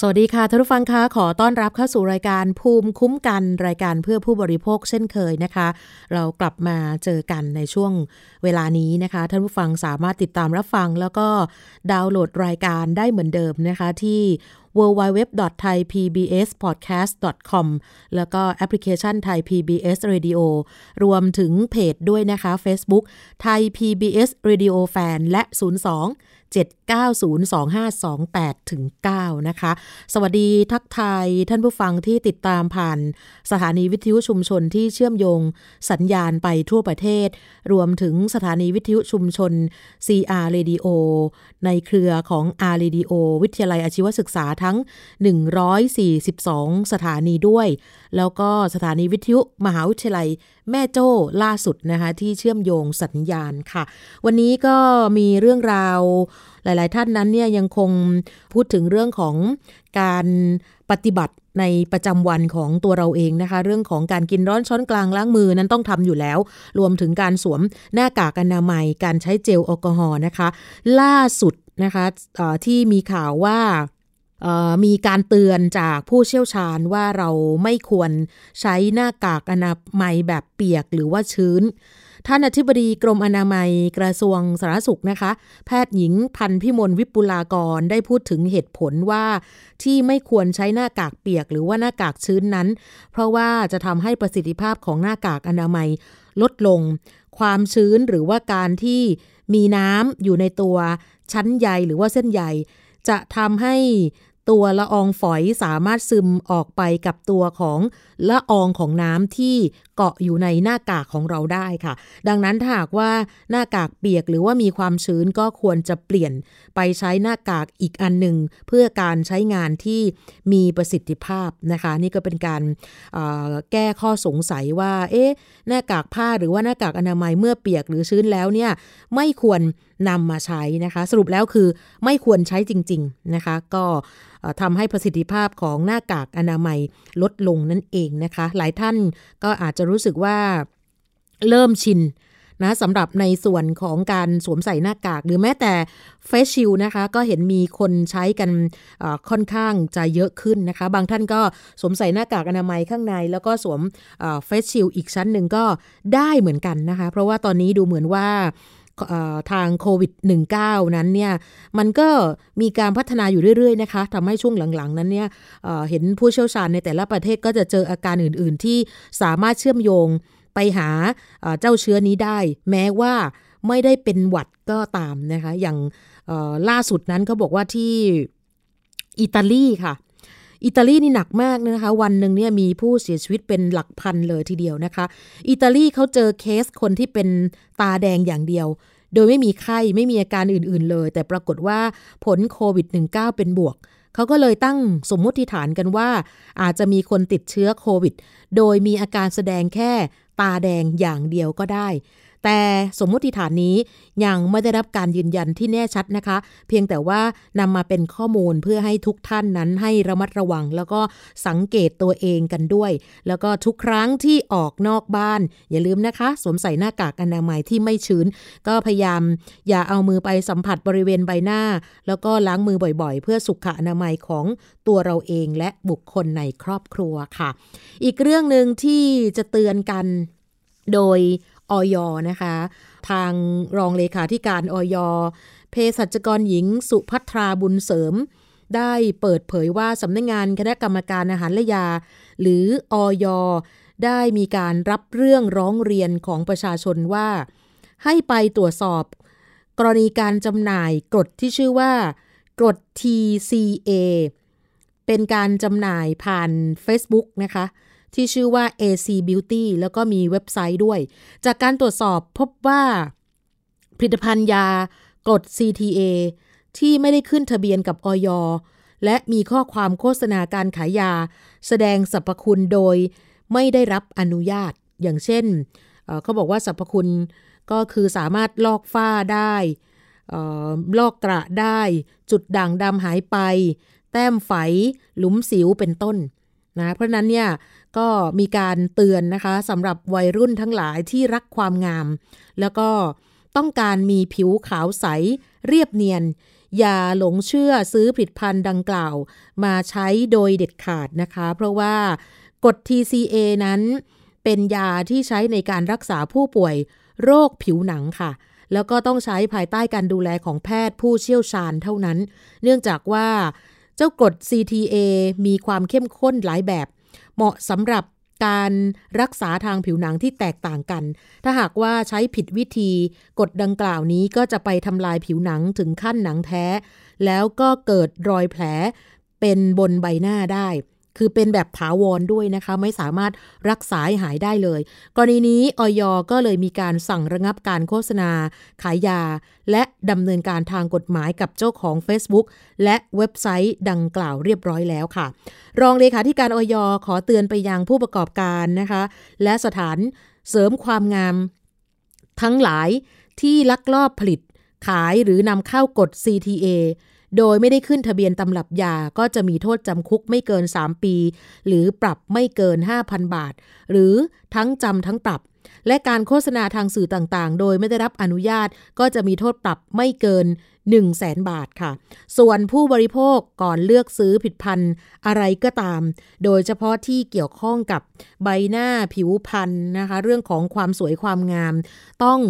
สวัสดีค่ะท่านผู้ฟังคะขอต้อนรับเข้าสู่รายการภูมิคุ้มกันรายการเพื่อผู้บริโภคเช่นเคยนะคะ เรากลับมาเจอกันในช่วงเวลานี้นะคะท่านผู้ฟังสามารถติดตามรับฟัง แล้วก็ดาวน์โหลดรายการได้เหมือนเดิมนะคะที่ www.thaipbspodcast.com แล้วก็แอปพลิเคชัน Thai PBS Radio รวมถึงเพจด้วยนะคะ Facebook Thai PBS Radio Fan และ 02 7902528ถึง9นะคะ สวัสดีทักทายท่านผู้ฟังที่ติดตามผ่านสถานีวิทยุชุมชนที่เชื่อมโยงสัญญาณไปทั่วประเทศ รวมถึงสถานีวิทยุชุมชน CR Radio ในเครือของ R Radio วิทยาลัยอาชีวศึกษาทั้ง 142 สถานีด้วย แล้วก็สถานีวิทยุมหาวิทยาลัย แม่โจ้ล่าสุดนะคะที่เชื่อมโยงสัญญาณค่ะ วันนี้ก็มีเรื่องราวหลาย ๆ ท่านนั้นเนี่ยยังคงพูดถึงเรื่องของการปฏิบัติในประจำวันของตัวเราเองนะคะ เรื่องของการกินร้อนช้อนกลางล้างมือนั้นต้องทำอยู่แล้ว รวมถึงการสวมหน้ากากอนามัย การใช้เจลแอลกอฮอล์นะคะ ล่าสุดนะคะที่มีข่าวว่า มีการเตือนจากผู้เชี่ยวชาญว่าเราไม่ควรใช้หน้ากากอนามัยแบบเปียกหรือว่าชื้น ท่านอธิบดีกรมอนามัยกระทรวงสาธารณสุขนะคะ แพทย์หญิงพันพิมลวิปุลากรได้พูดถึงเหตุผลว่า ที่ไม่ควรใช้หน้ากากเปียกหรือว่าหน้ากากชื้นนั้น เพราะว่าจะทำให้ประสิทธิภาพของหน้ากากอนามัยลดลง ความชื้นหรือว่าการที่มีน้ำอยู่ในตัวชั้นใยหรือว่าเส้นใย จะทำให้ตัวละอองฝอยสามารถซึมออกไปกับตัวของละอองของน้ำที่เกาะอยู่ในหน้ากากของเราได้ค่ะ ดังนั้นถ้าหากว่าหน้ากากเปียกหรือว่ามีความชื้นก็ควรจะเปลี่ยนไปใช้หน้ากากอีกอันหนึ่งเพื่อการใช้งานที่มีประสิทธิภาพนะคะ นี่ก็เป็นการแก้ข้อสงสัยว่าเอ๊ะหน้ากากผ้าหรือว่าหน้ากากอนามัยเมื่อเปียกหรือชื้นแล้วเนี่ยไม่ควรนำมาใช้นะคะ สรุปแล้วคือไม่ควรใช้จริง ๆนะคะ ก็ทำให้ประสิทธิภาพของหน้ากากอนามัยลดลงนั่นเองนะคะ หลายท่านก็อาจจะรู้สึกว่าเริ่มชินนะสำหรับในส่วนของการสวมใส่หน้ากาก หรือแม้แต่เฟสชิลนะคะ ก็เห็นมีคนใช้กันค่อนข้างจะเยอะขึ้นนะคะ บางท่านก็สวมใส่หน้ากากอนามัยข้างใน แล้วก็สวมเฟสชิลอีกชั้นหนึ่งก็ได้เหมือนกันนะคะ เพราะว่าตอนนี้ดูเหมือนว่า ทางโควิด -19 นั้นเนี่ยมันก็มีการพัฒนาอยู่เรื่อยๆนะคะทำให้ช่วงหลังๆ นั้นเนี่ยเห็นผู้เชี่ยวชาญในแต่ละประเทศก็จะเจออาการอื่นๆ ที่สามารถเชื่อมโยงไปหาเจ้าเชื้อนี้ได้ แม้ว่าไม่ได้เป็นหวัดก็ตามนะคะ อย่างล่าสุดนั้นเขาบอกว่าที่อิตาลีค่ะ อิตาลีนี่หนักมากนะคะ วันหนึ่งเนี่ยมีผู้เสียชีวิตเป็นหลักพันเลยทีเดียวนะคะ อิตาลีเขาเจอเคสคนที่เป็นตาแดงอย่างเดียว โดยไม่มีไข้ไม่มีอาการอื่นๆเลย แต่ปรากฏว่าผลโควิด -19 เป็นบวกเขาก็เลยตั้งสมมติฐานกันว่า อาจจะมีคนติดเชื้อโควิด โดยมีอาการแสดงแค่ตาแดงอย่างเดียวก็ได้ แต่สมมติฐานนี้ยังไม่ได้รับการยืนยันที่แน่ชัดนะคะ เพียงแต่ว่านำมาเป็นข้อมูลเพื่อให้ทุกท่านนั้นให้ระมัดระวัง แล้วก็สังเกตตัวเองกันด้วย แล้วก็ทุกครั้งที่ออกนอกบ้าน อย่าลืมนะคะ สวมใส่หน้ากากอนามัยที่ไม่ชื้น ก็พยายามอย่าเอามือไปสัมผัสบริเวณใบหน้า แล้วก็ล้างมือบ่อยๆ เพื่อสุขอนามัยของตัวเราเองและบุคคลในครอบครัวค่ะ อีกเรื่องหนึ่งที่จะเตือนกันโดย ออยนะคะ ทางรองเลขาธิการออยเภสัชกรหญิงสุพัทราบุญเสริม ได้เปิดเผยว่าสำนักงงานคณะกรรมการอาหารและยา หรือออยได้มีการรับเรื่องร้องเรียนของประชาชนว่า ให้ไปตรวจสอบ กรณีการจำหน่ายกรดที่ชื่อว่ากรด TCA เป็นการจำหน่ายผ่าน Facebook นะคะ ที่ชื่อว่า AC Beauty แล้วก็มีเว็บไซต์ด้วย จากการตรวจสอบพบว่า ผลิตภัณฑ์ยากรด CTA ที่ไม่ได้ขึ้นทะเบียนกับออยและมีข้อความโฆษณาการขายยา แสดงสรรพคุณโดยไม่ได้รับอนุญาต อย่างเช่นเขาบอกว่าสรรพคุณก็คือสามารถลอกฝ้าได้ลอกกระได้ จุดด่างดำหายไป แต้มไฝ หลุมสิวเป็นต้นนะเพราะนั้นเนี่ย ก็มีการเตือนนะคะสำหรับวัยรุ่นทั้งหลายที่รักความงาม แล้วก็ต้องการมีผิวขาวใสเรียบเนียน อย่าหลงเชื่อซื้อผลิตภัณฑ์ดังกล่าว มาใช้โดยเด็ดขาดนะคะ เพราะว่ากฎ TCA นั้น เป็นยาที่ใช้ในการรักษาผู้ป่วยโรคผิวหนังค่ะ แล้วก็ต้องใช้ภายใต้การดูแลของแพทย์ผู้เชี่ยวชาญเท่านั้น เนื่องจากว่าเจ้ากฎ CTA มีความเข้มข้นหลายแบบ เหมาะสำหรับการรักษาทางผิวหนังที่แตกต่างกัน ถ้าหากว่าใช้ผิดวิธีกฎดังกล่าวนี้ก็จะไปทำลายผิวหนังถึงขั้นหนังแท้ แล้วก็เกิดรอยแผลเป็นบนใบหน้าได้ คือเป็นแบบถาวรด้วยนะคะ ไม่สามารถรักษาหายได้เลย กรณีนี้ออยก็เลยมีการสั่งระงับการโฆษณา ขายยา และดำเนินการทางกฎหมายกับเจ้าของ Facebook และเว็บไซต์ดังกล่าวเรียบร้อยแล้วค่ะ รองเลขาธิการออยขอเตือนไปยังผู้ประกอบการนะคะ และสถานเสริมความงามทั้งหลายที่ลักลอบผลิต ขายหรือนำเข้ากฎ CTA โดยไม่ได้ขึ้นทะเบียนตำรับยาก็จะมีโทษจำคุกไม่เกิน 3 ปี หรือปรับไม่เกิน 5,000 บาท หรือทั้งจำทั้งปรับ และการโฆษณาทางสื่อต่างๆ โดยไม่ได้รับอนุญาตก็จะมีโทษปรับไม่เกิน 1 0 0 0 0แสนบาทค่ะ ส่วนผู้บริโภคก่อนเลือกซื้อผิดพันธุ์อะไรก็ตาม โดยเฉพาะที่เกี่ยวข้องกับใบหน้าผิวพรรณนะคะ เรื่องของความสวยความงาม ต้อง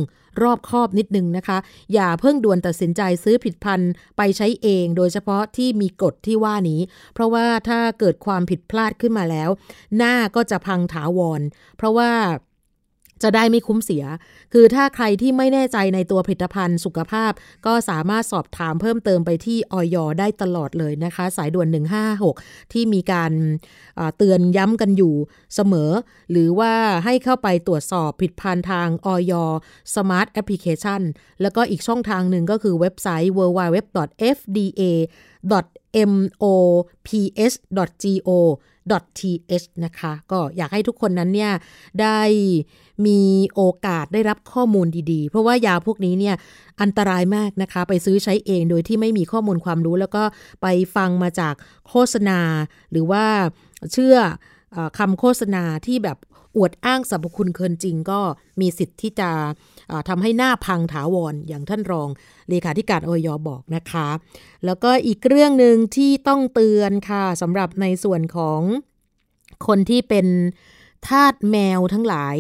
รอบคอบนิดนึงนะคะ อย่าเพิ่งด่วนตัดสินใจซื้อผิดพันธุ์ไปใช้เอง โดยเฉพาะที่มีกฎที่ว่านี้ เพราะว่าถ้าเกิดความผิดพลาดขึ้นมาแล้ว หน้าก็จะพังถาวร เพราะว่า จะได้ไม่คุ้มเสีย คือถ้าใครที่ไม่แน่ใจในตัวผลิตภัณฑ์สุขภาพ ก็สามารถสอบถามเพิ่มเติมไปที่ออยได้ตลอดเลยนะคะ สายด่วน 156 ที่มีการเตือนย้ำกันอยู่เสมอ หรือว่าให้เข้าไปตรวจสอบผลิตภัณฑ์ทางออย Smart Application แล้วก็อีกช่องทางหนึ่งก็คือเว็บไซต์ www.fda mops.go th นะคะ ก็อยากให้ทุกคนนั้นเนี่ยได้มีโอกาสได้รับข้อมูลดีๆ เพราะว่ายาพวกนี้เนี่ยอันตรายมากนะคะ ไปซื้อใช้เองโดยที่ไม่มีข้อมูลความรู้ แล้วก็ไปฟังมาจากโฆษณา หรือว่าเชื่อคำโฆษณาที่แบบอวดอ้างสรรพคุณเกินจริงก็มีสิทธิ์ที่จะ ทำให้หน้าพังถาวรอย่างท่านรองเลขาธิการออยบอกนะคะ แล้วก็อีกเรื่องหนึ่งที่ต้องเตือนค่ะสำหรับในส่วนของคนที่เป็นทาสแมวทั้งหลาย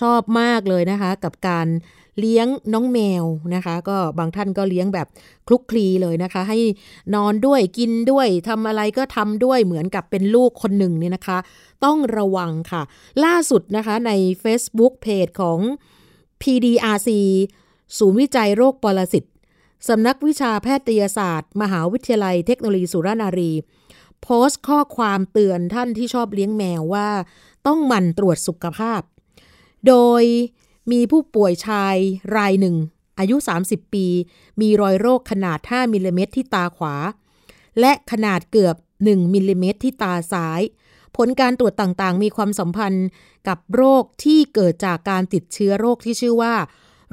ชอบมากเลยนะคะ กับการเลี้ยงน้องแมวนะคะ ก็บางท่านก็เลี้ยงแบบคลุกคลีเลยนะคะ ให้นอนด้วยกินด้วยทำอะไรก็ทำด้วยเหมือนกับเป็นลูกคนหนึ่งเนี่ยนะคะ ต้องระวังค่ะ ล่าสุดนะคะใน Facebook เพจของ PDRC ศูนย์วิจัยโรคปรสิตสำนักวิชาแพทยศาสตร์ มหาวิทยาลัยเทคโนโลยีสุรานารี โพสต์ข้อความเตือนท่านที่ชอบเลี้ยงแมวว่า ต้องหมั่นตรวจสุขภาพ โดยมีผู้ป่วยชายรายหนึ่ง อายุ 30 ปี มีรอยโรคขนาด 5มิลลิเมตรที่ตาขวา และขนาดเกือบ 1มิลลิเมตรที่ตาซ้าย ผลการตรวจต่างๆ มีความสัมพันธ์กับโรคที่เกิดจากการติดเชื้อโรคที่ชื่อว่า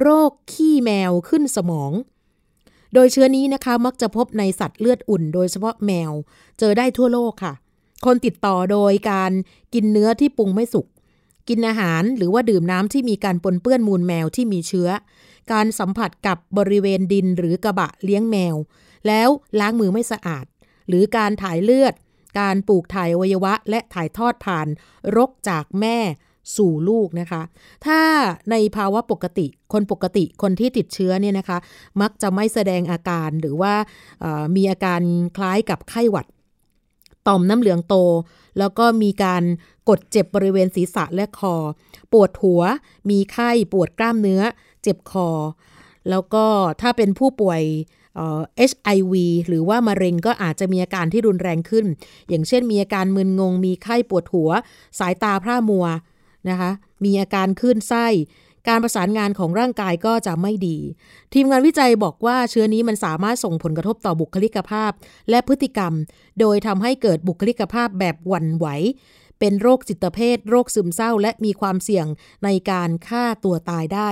โรคขี้แมวขึ้นสมอง โดยเชื้อนี้นะคะมักจะพบในสัตว์เลือดอุ่น โดยเฉพาะแมว เจอได้ทั่วโลกค่ะ คนติดต่อโดยการกินเนื้อที่ปรุงไม่สุกกินอาหารหรือว่าดื่มน้ำที่มีการปนเปื้อนมูลแมวที่มีเชื้อ การสัมผัสกับบริเวณดินหรือกระบะเลี้ยงแมว แล้วล้างมือไม่สะอาด หรือการถ่ายเลือด การปลูกถ่ายอวัยวะ และถ่ายทอดผ่านรกจากแม่สู่ลูกนะคะ ถ้าในภาวะปกติ คนปกติคนที่ติดเชื้อเนี่ยนะคะ มักจะไม่แสดงอาการหรือว่ามีอาการคล้ายกับไข้หวัด ต่อมน้ำเหลืองโต แล้วก็มีการกดเจ็บบริเวณศีรษะและคอ ปวดหัว มีไข้ ปวดกล้ามเนื้อ เจ็บคอ แล้วก็ถ้าเป็นผู้ป่วย เอชไอวีหรือว่ามะเร็งก็อาจจะมีอาการที่รุนแรงขึ้น อย่างเช่นมีอาการมึนงง มีไข้ปวดหัว สายตาพร่ามัวนะคะ มีอาการคลื่นไส้การประสานงานของร่างกายก็จะไม่ดี ทีมงานวิจัยบอกว่าเชื้อนี้มันสามารถส่งผลกระทบต่อบุคลิกภาพ และพฤติกรรม โดยทำให้เกิดบุคลิกภาพแบบหวั่นไหว เป็นโรคจิตเภท โรคซึมเศร้า และมีความเสี่ยงในการฆ่าตัวตายได้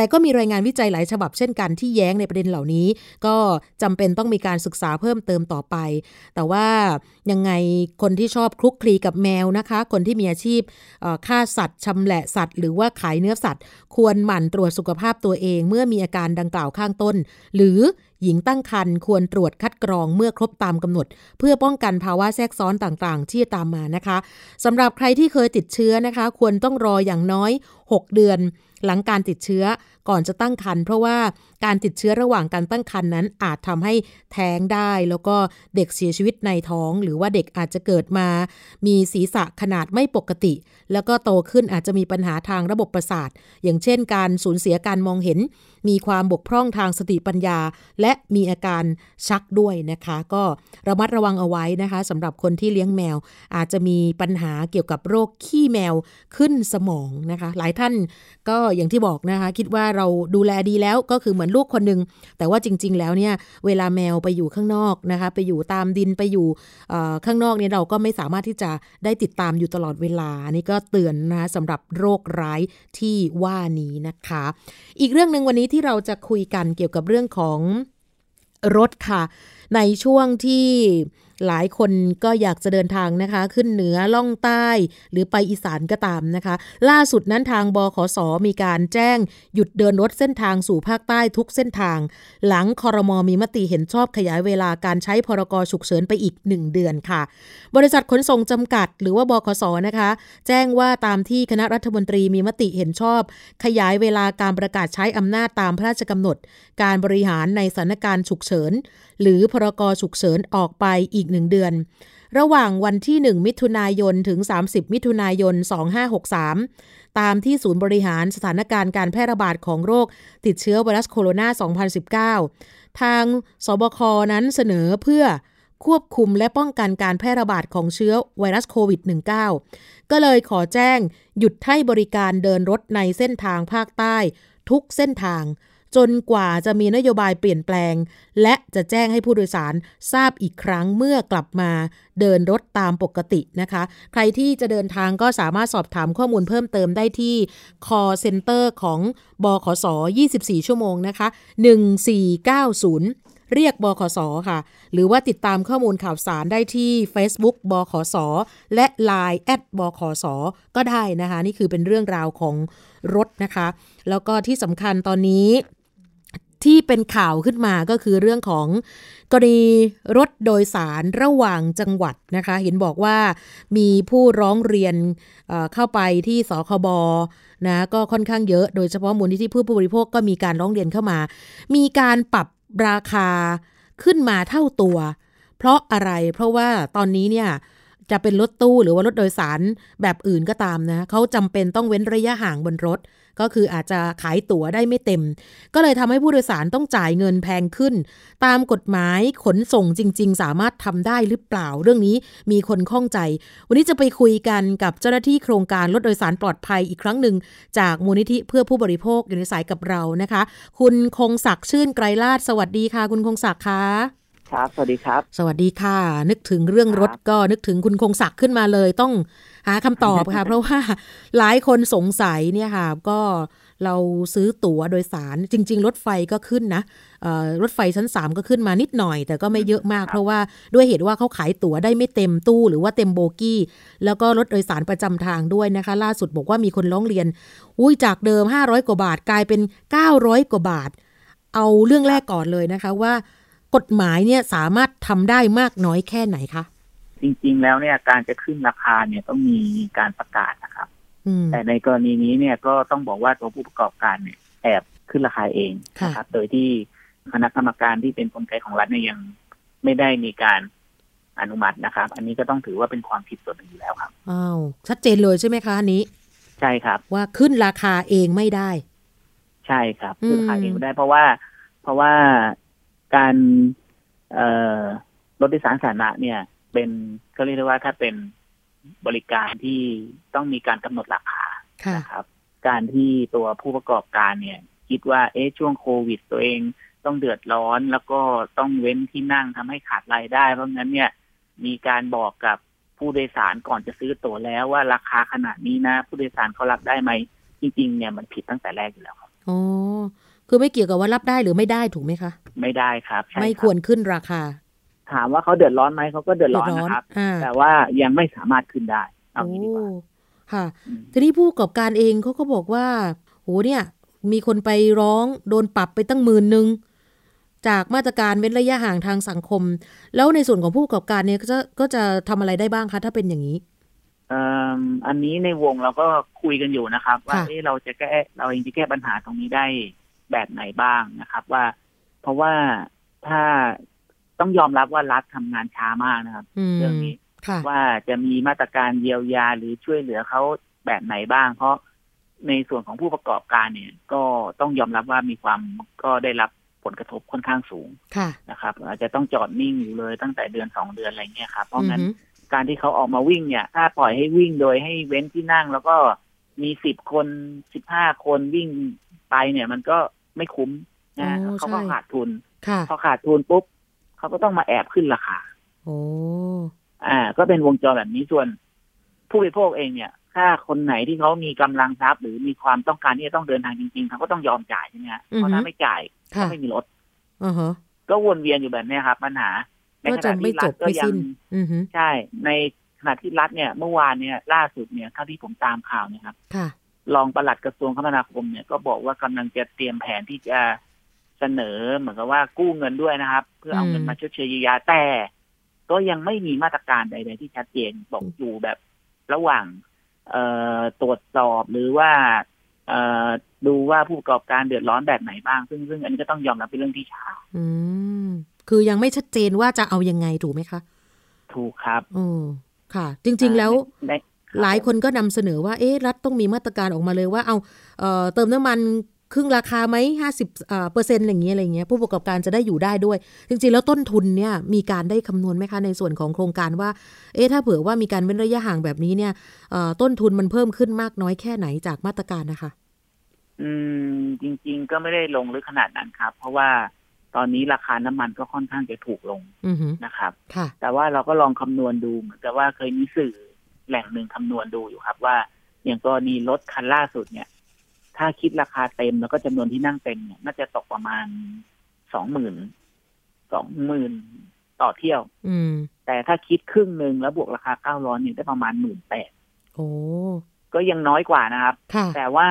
แต่ก็มีรายงานวิจัยหลายฉบับเช่นกันที่แย้งในประเด็นเหล่านี้ ก็จำเป็นต้องมีการศึกษาเพิ่มเติมต่อไป แต่ว่า ยังไงคนที่ชอบคลุกคลีกับแมวนะคะ คนที่มีอาชีพฆ่าสัตว์ชำแหละสัตว์ หรือว่าขายเนื้อสัตว์ ควรหมั่นตรวจสุขภาพตัวเอง เมื่อมีอาการดังกล่าวข้างต้น หรือหญิงตั้งครรภ์ควรตรวจคัดกรองเมื่อครบตามกำหนด เพื่อป้องกันภาวะแทรกซ้อนต่างๆ ที่ตามมานะคะสำหรับใครที่เคยติดเชื้อนะคะ ควรต้องรออย่างน้อย 6 เดือน หลังการติดเชื้อก่อนจะตั้งครรภ์เพราะว่า การติดเชื้อระหว่างการตั้งครรภ์นั้นอาจทำให้แท้งได้ แล้วก็เด็กเสียชีวิตในท้อง หรือว่าเด็กอาจจะเกิดมา มีศีรษะขนาดไม่ปกติ แล้วก็โตขึ้นอาจจะมีปัญหาทางระบบประสาท อย่างเช่น การสูญเสียการมองเห็น มีความบกพร่องทางสติปัญญา และมีอาการชักด้วยนะคะ ก็ระมัดระวังเอาไว้นะคะสำหรับคนที่เลี้ยงแมว อาจจะมีปัญหาเกี่ยวกับโรคขี้แมวขึ้นสมองนะคะ หลายท่านก็อย่างที่บอกนะคะ คิดว่าเราดูแลดีแล้วก็คือเหมือนลูกคนหนึ่งแต่ว่าจริง ๆ แล้วเนี่ยเวลาแมวไปอยู่ข้างนอกนะคะไปอยู่ตามดินไปอยู่ข้างนอกเนี่ยเราก็ไม่สามารถที่จะได้ติดตามอยู่ตลอดเวลานี่ก็เตือนนะคะสำหรับโรคร้ายที่ว่านี้นะคะ อีกเรื่องหนึ่งวันนี้ที่เราจะคุยกันเกี่ยวกับเรื่องของรถค่ะ ในช่วงที่ หลายคนก็อยากจะเดินทางนะคะ ขึ้นเหนือล่องใต้ หรือไปอีสานก็ตามนะคะ ล่าสุดนั้นทางบขสมีการแจ้งหยุดเดินรถเส้นทางสู่ภาคใต้ทุกเส้นทาง หลังคอรมอมีมติเห็นชอบขยายเวลาการใช้พรกฉุกเฉินไปอีก 1 เดือนค่ะ บริษัทขนส่งจำกัด หรือว่าบขสนะคะ แจ้งว่าตามที่คณะรัฐมนตรีมีมติเห็นชอบ ขยายเวลาการประกาศใช้อำนาจตามพระราชกำหนด การบริหารในสถานการณ์ฉุกเฉิน หรือพรกฉุกเฉินออกไปอีกหนึ่งเดือน ระหว่างวันที่ 1 มิถุนายนถึง 30 มิถุนายน 2563 ตามที่ศูนย์บริหารสถานการณ์การแพร่ระบาดของโรคติดเชื้อไวรัสโคโรนา 2019 ทางสบคนั้นเสนอเพื่อควบคุมและป้องกันการแพร่ระบาดของเชื้อไวรัสโควิด -19 ก็เลยขอแจ้งหยุดให้บริการเดินรถในเส้นทางภาคใต้ ทุกเส้นทาง จนกว่าจะมีนโยบายเปลี่ยนแปลง และจะแจ้งให้ผู้โดยสารทราบอีกครั้งเมื่อกลับมาเดินรถตามปกตินะคะ ใครที่จะเดินทางก็สามารถสอบถามข้อมูลเพิ่มเติมได้ที่ call center ของบขส 24 ชั่วโมงนะคะ 1490เรียกบขสค่ะ หรือว่าติดตามข้อมูลข่าวสารได้ที่ Facebook บขสและ Line แอดบขสก็ได้นะคะ นี่คือเป็นเรื่องราวของรถนะคะ แล้วก็ที่สำคัญตอนนี้ ที่เป็นข่าวขึ้นมาก็คือเรื่องของกรณีรถโดยสารระหว่างจังหวัดนะคะ เห็นบอกว่ามีผู้ร้องเรียนเข้าไปที่สคบนะก็ค่อนข้างเยอะโดยเฉพาะมูลนิธิผู้บริโภคก็มีการร้องเรียนเข้ามา มีการปรับราคาขึ้นมาเท่าตัว เพราะอะไรเพราะว่าตอนนี้เนี่ยจะเป็นรถตู้หรือว่ารถโดยสารแบบอื่นก็ตามนะเขาจำเป็นต้องเว้นระยะห่างบนรถ ก็คืออาจจะขายตั๋วได้ไม่เต็ม ก็เลยทำให้ผู้โดยสารต้องจ่ายเงินแพงขึ้น ตามกฎหมายขนส่งจริง ๆ สามารถทำได้หรือเปล่าเรื่องนี้มีคนข้องใจ วันนี้จะไปคุยกันกับเจ้าหน้าที่โครงการรถโดยสารปลอดภัยอีกครั้งหนึ่ง จากมูลนิธิเพื่อผู้บริโภคอยู่ในสายกับเรานะคะ คุณคงศักดิ์ชื่นไกรลาดสวัสดีค่ะ คุณคงศักดิ์ค่ะครับ สวัสดีครับ สวัสดีค่ะ นึกถึงเรื่องรถก็นึกถึงคุณคงศักดิ์ขึ้นมาเลย ต้อง หาคำตอบค่ะ เพราะว่าหลายคนสงสัยเนี่ยค่ะ ก็เราซื้อตั๋วโดยสารจริง ๆ รถไฟก็ขึ้นนะรถไฟชั้น 3 ก็ขึ้นมานิดหน่อย แต่ก็ไม่เยอะมาก เพราะว่าด้วยเหตุว่าเขาขายตั๋วได้ไม่เต็มตู้หรือว่าเต็มโบกี้ แล้วก็รถโดยสารประจำทางด้วยนะคะ ล่าสุดบอกว่ามีคนร้องเรียน อุ้ยจากเดิม 500 กว่าบาทกลายเป็น 900 กว่าบาท เอาเรื่องแรกก่อนเลยนะคะว่ากฎหมายเนี่ยสามารถทำได้มากน้อยแค่ไหนคะ จริง ๆ แล้วเนี่ยการจะขึ้นราคาเนี่ยต้องมีการประกาศนะครับ แต่ในกรณีนี้เนี่ยก็ต้องบอกว่าตัวผู้ประกอบการเนี่ยแอบขึ้นราคาเองนะครับ โดยที่คณะกรรมการที่เป็นกลไกของรัฐเนี่ยยังไม่ได้มีการอนุมัตินะครับ อันนี้ก็ต้องถือว่าเป็นความผิดส่วนหนึ่งอยู่แล้วครับอ้าวชัดเจนเลยใช่ไหมคะอันนี้ใช่ครับ ว่าขึ้นราคาเองไม่ได้ ใช่ครับขึ้นราคาเองไม่ได้ เพราะว่า เพราะว่าการเอ่อรถโดยสารสาธารณะเนี่ย เป็นก็เรียกได้ว่าถ้าเป็นบริการที่ต้องมีการกำหนดราคานะครับ การที่ตัวผู้ประกอบการเนี่ย คิดว่าเอ๊ะช่วงโควิด ตัวเองต้องเดือดร้อนแล้วก็ต้องเว้นที่นั่งทำให้ขาดรายได้ เพราะงั้นเนี่ย มีการบอกกับผู้โดยสารก่อนจะซื้อตั๋วแล้วว่าราคาขนาดนี้นะ ผู้โดยสารเขารับได้ไหมจริงๆ เนี่ยมันผิดตั้งแต่แรกอยู่แล้วครับอ๋อคือไม่เกี่ยวกับว่ารับได้หรือไม่ได้ถูกไหมคะ ไม่ได้ครับ ไม่ควรขึ้นราคา ถามว่าเขาเดือดร้อนไหมเขาก็เดือดร้อนนะครับอ่าแต่ว่ายังไม่สามารถขึ้นได้เอางี้ดีกว่าโอ้ค่ะอืมทีนี้ผู้ประกอบการเองเขาก็บอกว่าโหเนี่ย มีคนไปร้องโดนปรับไปตั้งหมื่นหนึ่งจากมาตรการเว้นระยะห่างทางสังคม แล้วในส่วนของผู้ประกอบการเนี่ยก็จะก็จะทำอะไรได้บ้างคะถ้าเป็นอย่างนี้เอิ่มอันนี้ในวงเราก็คุยกันอยู่นะครับ ว่าค่ะเอ๊ะเราจะแก้เราเองจะแก้ปัญหาตรงนี้ได้แบบไหนบ้างนะครับ ว่าเพราะว่าถ้า ต้องยอมรับว่ารัฐทำงานช้ามากนะครับอืมเรื่องนี้ค่ะว่าจะมีมาตรการเยียวยาหรือช่วยเหลือเขาแบบไหนบ้าง เพราะในส่วนของผู้ประกอบการเนี่ย ก็ต้องยอมรับว่ามีความก็ได้รับผลกระทบค่อนข้างสูงค่ะนะครับ อาจจะต้องจอดนิ่งอยู่เลยตั้งแต่เดือนสองเดือนอะไรเงี้ยครับเพราะงั้นอือหือการที่เขาออกมาวิ่งเนี่ย ถ้าปล่อยให้วิ่งโดยให้เว้นที่นั่ง แล้วก็มีสิบคนสิบห้าคนวิ่งไปเนี่ย มันก็ไม่คุ้มนะโอ้เขาก็ใช่ขาดทุนค่ะพอขาดทุนปุ๊บ เขาก็ต้องมาแอบขึ้นราคาโอ้อ่า ก็เป็นวงจรแบบนี้ส่วน ผู้บริโภคเองเนี่ย ถ้าคนไหนที่เขามีกำลังทรัพย์หรือมีความต้องการที่จะต้องเดินทางจริงๆเขาก็ต้องยอมจ่ายใช่ไหมฮะเพราะถ้าไม่จ่ายก็ค่ะไม่มีรถอ่าฮะก็วนเวียนอยู่แบบเนี้ยครับปัญหาในก็ขจะณะไม่ที่รัจฐบก็ไม่ยัสิ้งนอือหือใช่ ในขณะที่รัฐเนี่ยเมื่อวานเนี่ย ล่าสุดเนี่ยเท่าที่ผมตามข่าวเนี่ยครับค่ะรองปลัดกระทรวงคมนาคมเนี่ยก็บอกว่ากำลังจะเตรียมแผนที่จะ เสนอเหมือนกับว่ากู้เงินด้วยนะครับ เพื่อเอาเงินอืมมาชดเชยเยียวยาแต่ ก็ยังไม่มีมาตรการใดๆที่ชัดเจนบอกอยู่แบบระหว่าง เอ่อตรวจสอบหรือว่าเอ่อดูว่าผู้ประกอบการเดือดร้อนแบบไหนบ้าง ซึ่งซึ่งอันนี้ก็ต้องยอมรับเป็นเรื่องที่ช้าอืมคือยังไม่ชัดเจนว่าจะเอายังไงถูกไหมคะ ถูกครับอืมค่ะ จริง ๆ แล้วในหลายคนก็นำเสนอว่าเอ๊ะรัฐต้องมีมาตรการออกมาเลยว่าเอาเอ่อเติมน้ำมัน ครึ่งราคาไหมห้าสิบเปอร์เซ็นต์อะไรอย่างเงี้ยอะไรเงี้ยผู้ประกอบการจะได้อยู่ได้ด้วย จริงๆ แล้วต้นทุนเนี่ยมีการได้คำนวณไหมคะในส่วนของโครงการว่า เอ๊ะถ้าเผื่อว่ามีการเว้นระยะห่างแบบนี้เนี่ยเอ่อต้นทุนมันเพิ่มขึ้นมากน้อยแค่ไหนจากมาตรการนะคะ อืม จริง ๆ ก็ไม่ได้ลงลึกขนาดนั้นครับ เพราะว่าตอนนี้ราคาน้ำมันก็ค่อนข้างจะถูกลงอือหือนะครับค่ะแต่ว่าเราก็ลองคำนวณดูเหมือนกับว่าเคยมีสื่อแหล่งหนึ่งคำนวณดูอยู่ครับ ว่าอย่างกรณีรถคันล่าสุดเนี่ย ถ้าคิดราคาเต็มแล้วก็จำนวนที่นั่งเต็มเนี่ยน่าจะตกประมาณสองหมื่นสองหมื่นต่อเที่ยว อืม แต่ถ้าคิดครึ่งหนึ่งแล้วบวกราคาเก้าร้อยเนี่ยได้ประมาณหมื่นแปดโอ้ก็ยังน้อยกว่านะครับค่ะแต่ว่า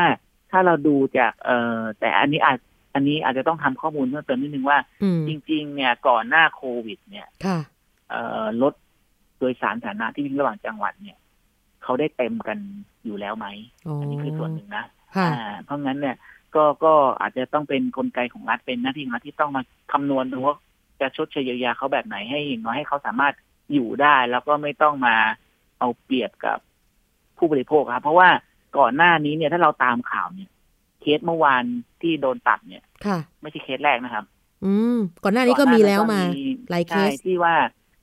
ถ้าเราดูจากเอ่อแต่อันนี้อาจอันนี้อาจจะต้องทำข้อมูลเพิ่มเติมนิดนึงว่าอืมจริง ๆ เนี่ยก่อนหน้าโควิด เนี่ยค่ะเอ่อรถโดยสารสาธารณะที่วิ่งระหว่างจังหวัดเนี่ย เขาได้เต็มกันอยู่แล้วไหมอ๋ออัอันนี้คือส่วนหนึ่งนะค่ะอ่า เพราะงั้นเนี่ยก็ก็อาจจะต้องเป็นกลไกของรัฐเป็นหน้าที่ของรัฐที่ต้องมาคำนวณดูว่าจะชดเชยเยียวยาเขาแบบไหนให้อย่างน้อยให้เขาสามารถอยู่ได้ แล้วก็ไม่ต้องมาเอาเปรียบกับผู้บริโภคครับ เพราะว่าก่อนหน้านี้เนี่ยถ้าเราตามข่าวเนี่ยเคสเมื่อวานที่โดนตัดเนี่ย ค่ะ ไม่ใช่เคสแรกนะครับ อืม ก่อนหน้านี้ก็มีแล้วมาหลายเคใช่สที่ว่า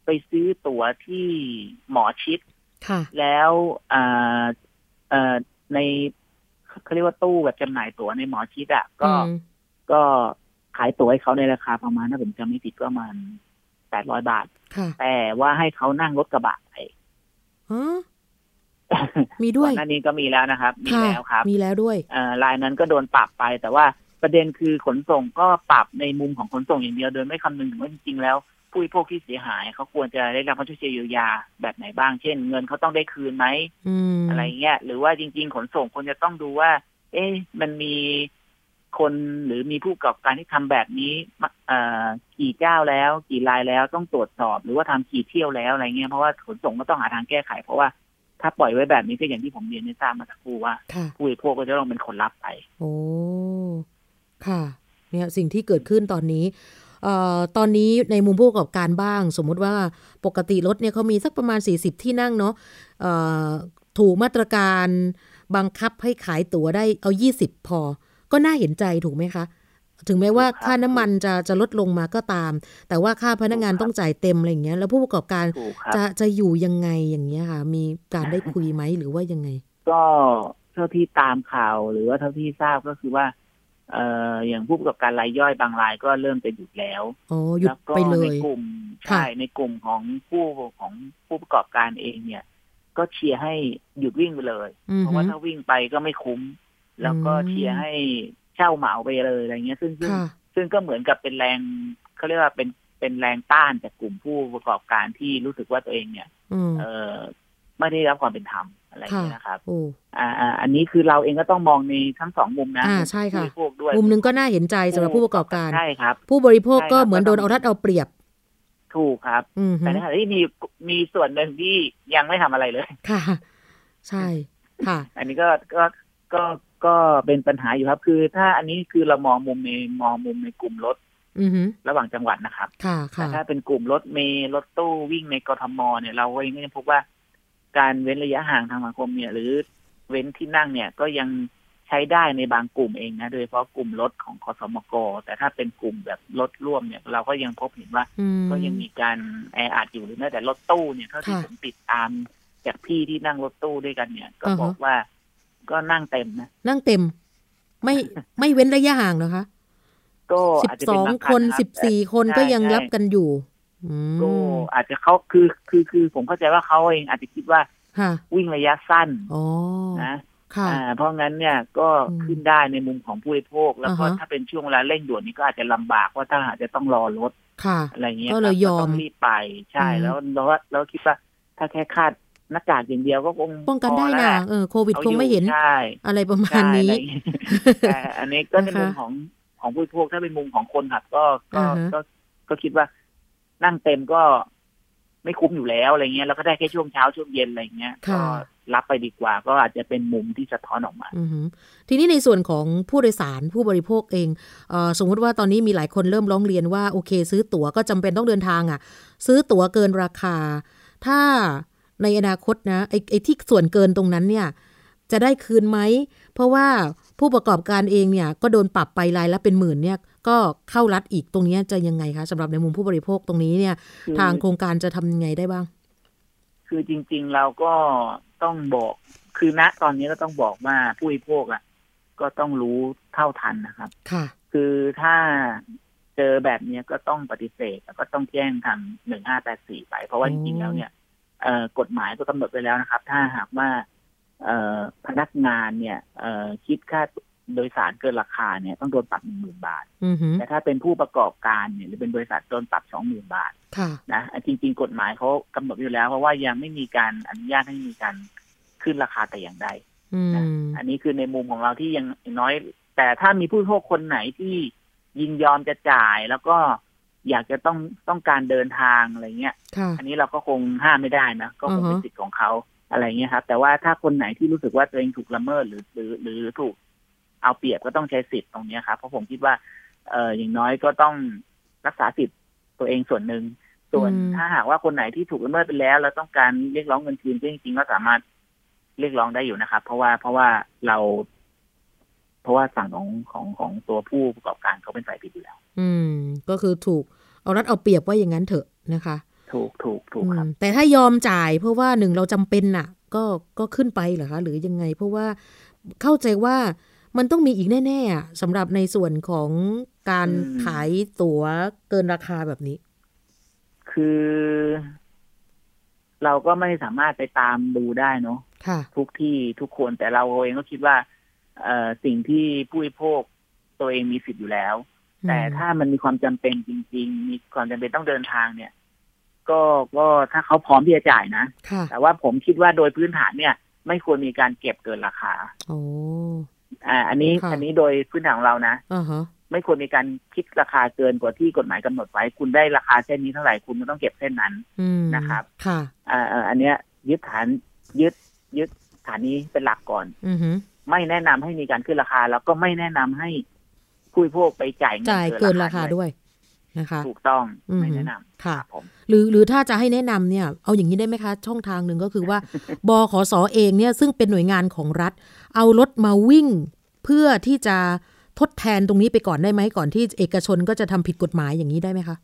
ไปซื้อตั๋วที่หมอชิดค่ะ แล้วอ่าเอ่อใน เขาเรียกว่าตู้แบบจำหน่ายตั๋วในหมอชิดอะก็อืมก็ขายตั๋วให้เขาในราคาประมาณถ้าผมจำไม่ผิดก็ประมาณแปดร้อยบาทค่ะแต่ว่าให้เขานั่งรถกระบะไปอ๋อมีด้วยก่อนหน้านี้ก็มีแล้วนะครับ มีค่ะแล้วครับ มีแล้วด้วยเอ่อรายนั้นก็โดนปรับไป แต่ว่าประเด็นคือขนส่งก็ปรับในมุมของขนส่งอย่างเดียวโดยไม่คำนึงถึงว่าจริงๆแล้ว ผู้บริโภคที่เสียหายเขาควรจะได้รับการช่วยเหลือเยียวยาแบบไหนบ้าง เช่น เงินเขาต้องได้คืนไหมอืมอะไรเงี้ย หรือว่าจริง ๆ ขนส่งควรจะต้องดูว่า เอ๊ะมันมีคนหรือมีผู้ประกอบการที่ทำแบบนี้มาเอ่อกี่เจ้าแล้ว กี่รายแล้วต้องตรวจสอบหรือว่าทำกี่เที่ยวแล้วอะไรเงี้ยเพราะว่าขนส่งก็ต้องหาทางแก้ไข เพราะว่าถ้าปล่อยไว้แบบนี้ก็อย่างที่ผมเรียนในทราบมาสักครู่ว่าค่ะผู้บริโภคก็จะต้องเป็นคนรับไป โอ้ ค่ะ เนี่ยสิ่งที่เกิดขึ้นตอนนี้เอ่อตอนนี้ในมุมผู้ประกอบการบ้าง สมมุติว่าปกติรถเนี่ยเขามีสักประมาณ 40 ที่นั่งเนาะเอ่อถูกมาตรการบังคับให้ขายตั๋วได้เอา 20 พอ ก็น่าเห็นใจถูกไหมคะ ถึงแม้ว่าถูกครับค่าน้ำมันจะจะลดลงมาก็ตาม แต่ว่าค่าพนักงานถูกครับต้องจ่ายเต็มอะไรอย่างเงี้ย แล้วผู้ประกอบการถูกครับจะจะอยู่ยังไงอย่างเงี้ยค่ะ มีการได้คุยไหมหรือว่ายังไง ก็เท่าที่ตามข่าวหรือว่าเท่าที่ทราบก็คือว่า เอ่ออย่างผู้ประกอบการรายย่อยบางรายก็เริ่มจะหยุดแล้วอ๋อหยุดแล้วก็ไปเลในยกลุ่มค่ะใช่ในกลุ่มของผู้ของผู้ประกอบการเองเนี่ย ก็เชียร์ให้หยุดวิ่งไปเลยอืเพอราะฮึว่าถ้าวิ่งไปก็ไม่คุ้ม แล้วก็อืมเชียร์ให้เช่าเหมาไปเลยอะไรเงี้ย ซึ่งซึ่งค่ะซึ่งก็เหมือนกับเป็นแรงเขาเรียกว่าเป็นเป็นแรงต้านจากกลุ่มผู้ประกอบการที่รู้สึกว่าตัวเองเนี่ยอืมเออไม่ได้รับความเป็นธรรม อะไรอย่างค่ะเงี้ยนะครับโอ้อ่าอ่าอันนี้คือเราเองก็ต้องมองในทั้งสองมุมนะอ่าใช่ค่ะผู้บริโภคด้วยมุมหนึงก็น่าเห็นใจสำหรับผู้ประกอบการใช่ครับ ผู้บริโภคก็ใช่ครับเหมือนโดนเอารัดเอาเปรียบ ถูกครับอืมฮึแต่ในขณะที่มีมีส่วนหนึ่งที่ยังไม่ทำอะไรเลยค่ะ ใช่ค่ะ อันนี้ก็ก็ก็ก็เป็นปัญหาอยู่ครับ คือถ้าอันนี้คือเรามองมุมในมองมุมในกลุ่มรถอือฮึระหว่างจังหวัดนะครับค่ะแต่ค่ะถ้าเป็นกลุ่มรถเมล์รถตู้วิ่งในกทมเนี่ยเราก็ยังพบว่า การเว้นระยะห่างทางสังคมเนี่ย หรือเว้นที่นั่งเนี่ยก็ยังใช้ได้ในบางกลุ่มเองนะ โดยเฉพาะกลุ่มรถของคสมกแต่ถ้าเป็นกลุ่มแบบรถร่วมเนี่ย เราก็ยังพบเห็นว่าอืมก็ยังมีการแออัดอยู่หรือแม้แต่รถตู้เนี่ยเท่าที่ค่ะผมติดตามจากพี่ที่นั่งรถตู้ด้วยกันเนี่ย ก็อ่าฮะบอกว่าก็นั่งเต็มนะนั่งเต็ม ไม่ไม่เว้นระยะห่างเหรอคะก็สิบอาจจะสเป็นองบางคนรับสิบสี่แต่คนก็ยังใช่รับกันอยู่อืม ก็อาจจะเขาคือคือคือผมเข้าใจว่าเขาเองอาจจะคิดว่าค่ะวิ่งระยะสั้นอ๋อนะค่ะอ่าเพราะงั้นเนี่ยก็อืมขึ้นได้ในมุมของผู้บริโภค แล้วก็อ่าฮะถ้าเป็นช่วงเวลาเร่งด่วนนี้ก็อาจจะลำบากว่าถ้าหากจะต้องรอรถค่ะอะไรเงี้ยก็เลยครับยอมต้องรีบไปใช่อืมแล้วแล้วแล้วคิดว่าถ้าแค่คาดหน้ากากอย่างเดียวก็คงป้องกันได้พแล้วนะแหละเออโควิดอาคงไม่เห็นใช่อะไรประมาณใช่นี้อะไรอย่างงี้แต่อันนี้ก็ในนะคะมุมของของผู้บริโภคถ้าเป็นมุมของคนขับก็ก็อ่าฮะก็ก็คิดว่า นั่งเต็มก็ไม่คุ้มอยู่แล้วอะไรเงี้ยแล้วก็ได้แค่ช่วงเช้าช่วงเย็นอะไรเงี้ยก็รับไปดีกว่า ก็อาจจะเป็นมุมที่สะท้อนออกมาอือหือทีนี้ในส่วนของผู้โดยสารผู้บริโภคเองเออสมมติว่าตอนนี้มีหลายคนเริ่มร้องเรียนว่าโอเค ซื้อตั๋วก็จำเป็นต้องเดินทางอะ่ะ ซื้อตั๋วเกินราคา ถ้าในอนาคตนะไอ้ไอ้ที่ส่วนเกินตรงนั้นเนี่ย จะได้คืนไหมเพราะว่า ผู้ประกอบการเองเนี่ยก็โดนปรับไปรายละเป็นหมื่นเนี่ยก็เข้ารัดอีกตรงเนี้ยจะยังไงคะสำหรับในมุมผู้บริโภคตรงนี้เนี่ยคือทางโครงการจะทำยังไงได้บ้าง คือจริง ๆเราก็ต้องบอกคือณตอนนี้ก็ต้องบอกว่าผู้บริโภคอะ ก็ต้องรู้เท่าทันนะครับ ค่ะ คือถ้าเจอแบบเนี้ยก็ต้องปฏิเสธแล้วก็ต้องแจ้งทางหนึ่งห้าแปดสี่ไป เพราะว่าอ๋จอริงๆแล้วเนี่ยเอ่อกฎหมายก็กำหนดไว้แล้วนะครับ ถ้าหากว่าเอ่อ พนักงานเนี่ยเอ่อคิดค่าโดยสารเกินราคาเนี่ยต้องโดนปรับหนึ่งหมื่นบาทอือหือแต่ถ้าเป็นผู้ประกอบการเนี่ยหรือเป็นบริษัทโดนปรับสองหมื่นบาทค่ะนะอันจริง ๆ กฎหมายเขากำหนดอยู่แล้ว เพราะว่ายังไม่มีการอนุญาตให้มีการขึ้นราคาแต่อย่างใดอืมอันนี้คือในมุมของเราที่ยังน้อย แต่ถ้ามีผู้บริโภคคนไหนที่ยินยอมจะจ่ายแล้วก็อยากจะต้องต้องการเดินทางอะไรเงี้ยค่ะอันนี้เราก็คงห้ามไม่ได้นะ ก็คงเป็นอือฮะสิทธิ์ของเขา อะไรเงี้ยครับ แต่ว่าถ้าคนไหนที่รู้สึกว่าตัวเองถูกละเมิดหรือหรือหรือถูกเอาเปรียบก็ต้องใช้สิทธิ์ตรงเนี้ยครับเพราะผมคิดว่า เอออย่างน้อยก็ต้องรักษาสิทธิ์ตัวเองส่วนหนึ่งส่วนอืมถ้าหากว่าคนไหนที่ถูกละเมิดไปแล้วแล้วต้องการเรียกร้องเงินคืนก็จริงๆก็สามารถเรียกร้องได้อยู่นะครับ เพราะว่าเพราะว่าเรา เพราะว่าสั่งของของของตัวผู้ประกอบการเขาเป็นฝ่ายผิดอยู่แล้ว อืม ก็คือถูกเอารัดเอาเปรียบว่าอย่างนั้นเถอะนะคะ ถูกถูกถูกครับอืมแต่ถ้ายอมจ่ายเพราะว่าหนึ่งเราจำเป็นน่ะ ก็ก็ขึ้นไปเหรอคะหรือยังไง เพราะว่าเข้าใจว่ามันต้องมีอีกแน่ๆอะสำหรับในส่วนของการอืมขายตั๋วเกินราคาแบบนี้ คือ เราก็ไม่สามารถไปตามดูได้เนาะค่ะทุกที่ทุกคนแต่เราเองก็คิดว่าเอ่อสิ่งที่ผู้บริโภคตัวเองมีสิทธิ์อยู่แล้ว แต่ถ้ามันมีความจำเป็นจริง ๆ มีความจำเป็นต้องเดินทางเนี่ย ก็ก็ถ้าเขาพร้อมที่จะจ่ายนะค่ะแต่ว่าผมคิดว่าโดยพื้นฐานเนี่ย ไม่ควรมีการเก็บเกินราคาโอ้อ่า อันนี้ค่ะอันนี้โดยพื้นฐานของเรานะอ่าฮะไม่ควรมีการคิดราคาเกินกว่าที่กฎหมายกำหนดไว้ คุณได้ราคาเส้นนี้เท่าไหร่คุณก็ต้องเก็บเส้นนั้นอืมนะครับ ค่ะอ่าอ่าอันเนี้ย ยึดฐานยึดยึดฐานนี้เป็นหลักก่อนอือหือไม่แนะนำให้มีการขึ้นราคา แล้วก็ไม่แนะนำให้ผู้บริโภคไปจ่ายเงินจ่ายเกินราคาด้วย นะคะถูกต้องอือฮึไม่แนะนำค่ะรับผมหรือหรือถ้าจะให้แนะนำเนี่ย เอาอย่างนี้ได้ไหมคะ ช่องทางหนึ่งก็คือว่าบขสเองเนี่ยซึ่งเป็นหน่วยงานของรัฐ เอารถมาวิ่ง เพื่อที่จะทดแทนตรงนี้ไปก่อนได้ไหมก่อนที่เอกชนก็จะทำผิดกฎหมายอย่างนี้ได้ไหมคะ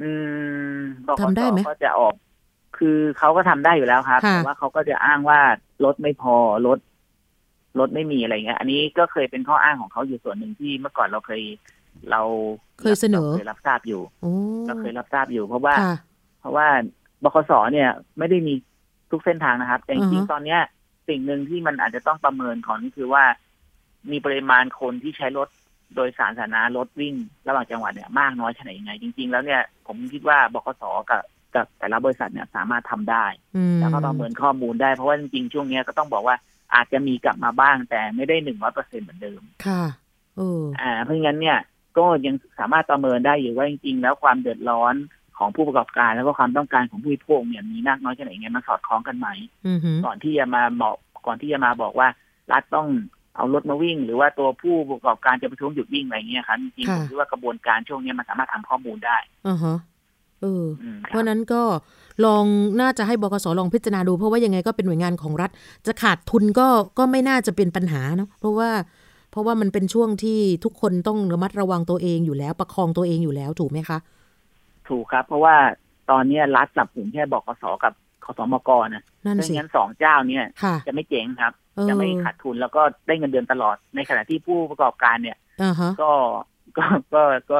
อืมบขสทำได้ไหมก็จะออก คือเขาก็ทำได้อยู่แล้วครับค่ะแต่ว่าเขาก็จะอ้างว่ารถไม่พอรถรถไม่มีอะไรเงี้ย อันนี้ก็เคยเป็นข้ออ้างของเขาอยู่ส่วนหนึ่งที่เมื่อก่อนเราเคย เราเคยเสนอราเคยรับทราบอยู่โอ้เราเคยรับทราบอยู่ เพราะว่าค่ะเพราะว่าบขสเนี่ย ไม่ได้มีทุกเส้นทางนะครับ แต่จอือริงฮะๆตอนเนี้ย สิ่งหนึ่งที่มันอาจจะต้องประเมินของนี่คือว่า มีปริมาณคนที่ใช้รถโดยสารสาธารณะรถวิ่ง ระหว่างจังหวัดเนี่ยมากน้อยขนาดยังไง จริง ๆ แล้วเนี่ย ผมคิดว่าบกสกับกับแต่ละบริษัทเนี่ยสามารถทำได้อืมแล้วก็ประเมินข้อมูลได้เพราะว่าจริงๆช่วงเนี้ยก็ต้องบอกว่าอาจจะมีกลับมาบ้างแต่ไม่ได้หนึ่งร้อยเปอร์เซ็นเหมือนเดิม ค่ะ เอออ่า เพราะงั้นเนี่ย ก็ยังสามารถประเมินได้อยู่ว่าจริงๆ แล้วความเดือดร้อนของผู้ประกอบการแล้วก็ความต้องการของผู้บริโภคเนี่ยมีมากน้อยแค่ไหนไงมันสอดคล้องกันไหมอือหือก่อนที่จะมาบอกก่อนที่จะมาบอกว่ารัฐต้องเอารถมาวิ่ง หรือว่าตัวผู้ประกอบการจะประท้วงหยุดวิ่งอะไรเงี้ยครับจริงๆผมคิดว่ากระบวนการช่วงเนี้ยมันสามารถทำข้อมูลได้อ่าฮะเอออืมคเพรับราะฉะนั้นก็ลองน่าจะให้บกสลองพิจารณาดู เพราะว่ายังไงก็เป็นหน่วยงานของรัฐ จะขาดทุนก็ก็ไม่น่าจะเป็นปัญหาเนาะเพราะว่า เพราะว่ามันเป็นช่วงที่ทุกคนต้องระมัดระวังตัวเองอยู่แล้ว ประคองตัวเองอยู่แล้วถูกไหมคะ ถูกครับ เพราะว่าตอนเนี้ยรัฐจับถึงแค่บอกกสกับขสมกนะนั่นเพราะสิงั้นสองเจ้าเนี่ยค่ะจะไม่เจ๊งครับเออจะไม่ขาดทุนแล้วก็ได้เงินเดือนตลอด ในขณะที่ผู้ประกอบการเนี่ยอ่าฮะก็ก็ก็ก็